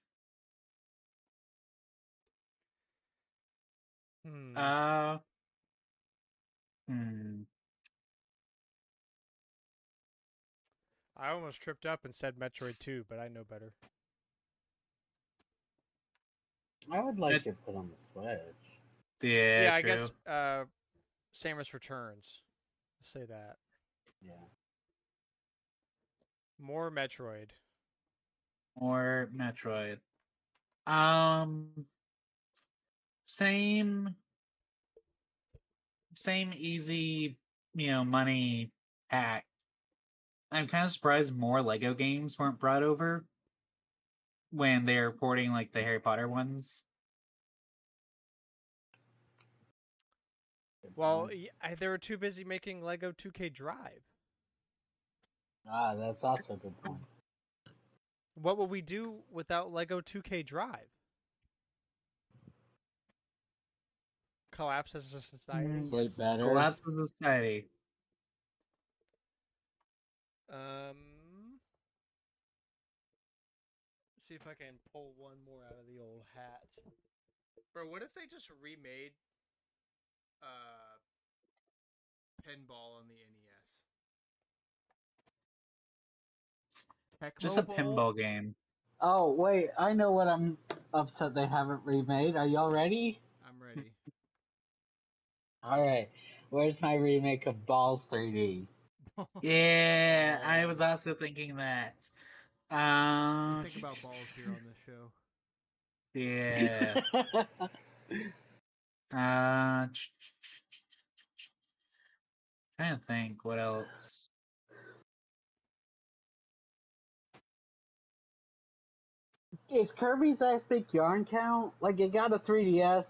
Hmm. Uh. Hmm. I almost tripped up and said Metroid 2, but I know better. I would like It- it put on the Switch. Yeah, Yeah, I guess uh, Samus Returns. Let's say that. Yeah. More Metroid. More Metroid. Um, same, same easy, you know, money hack. I'm kind of surprised more Lego games weren't brought over when they're porting like the Harry Potter ones. Well, point. y I they were too busy making Lego 2K Drive. ah, that's also a good point. What would we do without Lego 2K Drive? Collapse as a society? Mm. Get better. Collapse of society. Um, see if I can pull one more out of the old hat. Bro, what if they just remade uh pinball on the NES? Just a Bowl? pinball game. Oh wait, I know what I'm upset they haven't remade. Are y'all ready. All right. Where's my remake of Ball 3D? Yeah, I was also thinking that. Um, think about balls here on this show. [laughs] yeah. [laughs] Uh, trying to think what else. Is Kirby's Epic Yarn count? Like it got a 3DS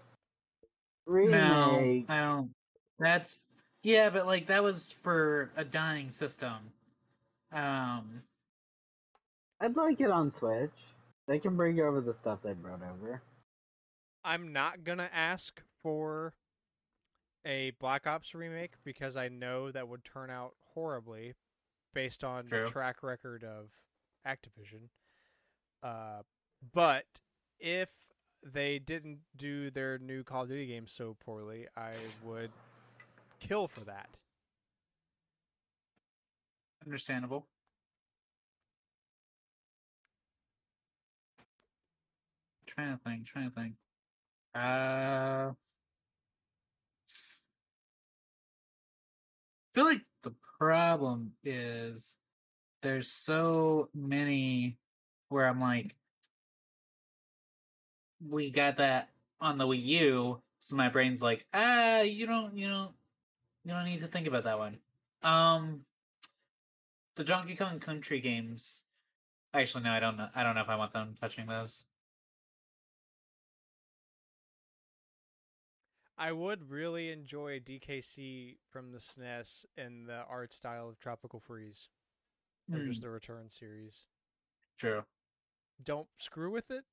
remake. No, I don't. That's yeah, but like that was for a dying system. Um, I'd like it on Switch. They can bring over the stuff they brought over. I'm not gonna ask for a Black Ops remake because I know that would turn out horribly based on True. the track record of Activision. Uh, but if they didn't do their new Call of Duty game so poorly, I would kill for that. understandable. Trying to think. Trying to think. Uh, I feel like the problem is there's so many where I'm like, we got that on the Wii U, So my brain's like, ah, you don't, you don't, you don't need to think about that one. Um, the Donkey Kong Country games. Actually, no, I don't know. I don't know if I want them touching those. I would really enjoy DKC from the SNES and the art style of Tropical Freeze, or Hmm, just the Return series. true. Don't screw with it.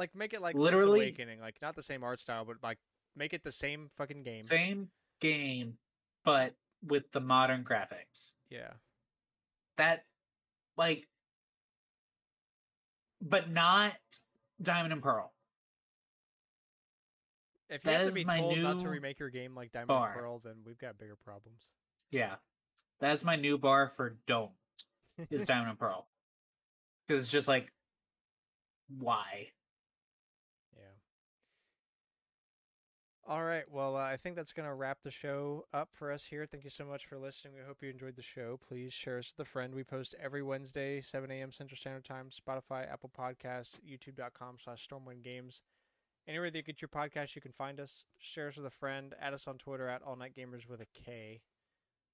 Like make it like Literally- Link's Awakening, like not the same art style, but like make it the same fucking game. Same game, but with the modern graphics. Yeah. That, like, but not Diamond and Pearl. If you That have to be told not to remake your game like Diamond bar. and Pearl, then we've got bigger problems. Yeah, that's my new bar for don't is [laughs] Diamond and Pearl, because it's just like, why? Yeah. All right. Well, uh, I think that's going to wrap the show up for us here. Thank you so much for listening. We hope you enjoyed the show. Please share us with a friend. We post every Wednesday, 7 a.m. Central Standard Time, Spotify, Apple Podcasts, youtube.com slash Stormwind Games. Anywhere that you get your podcast, you can find us. Share us with a friend. Add us on Twitter at All Night Gamers with a K.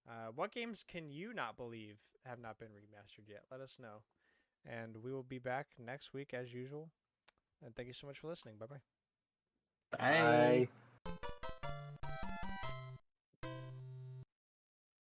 Uh, what games can you not believe have not been remastered yet? Let us know. And we will be back next week as usual. And thank you so much for listening. Bye bye. Bye. Bye.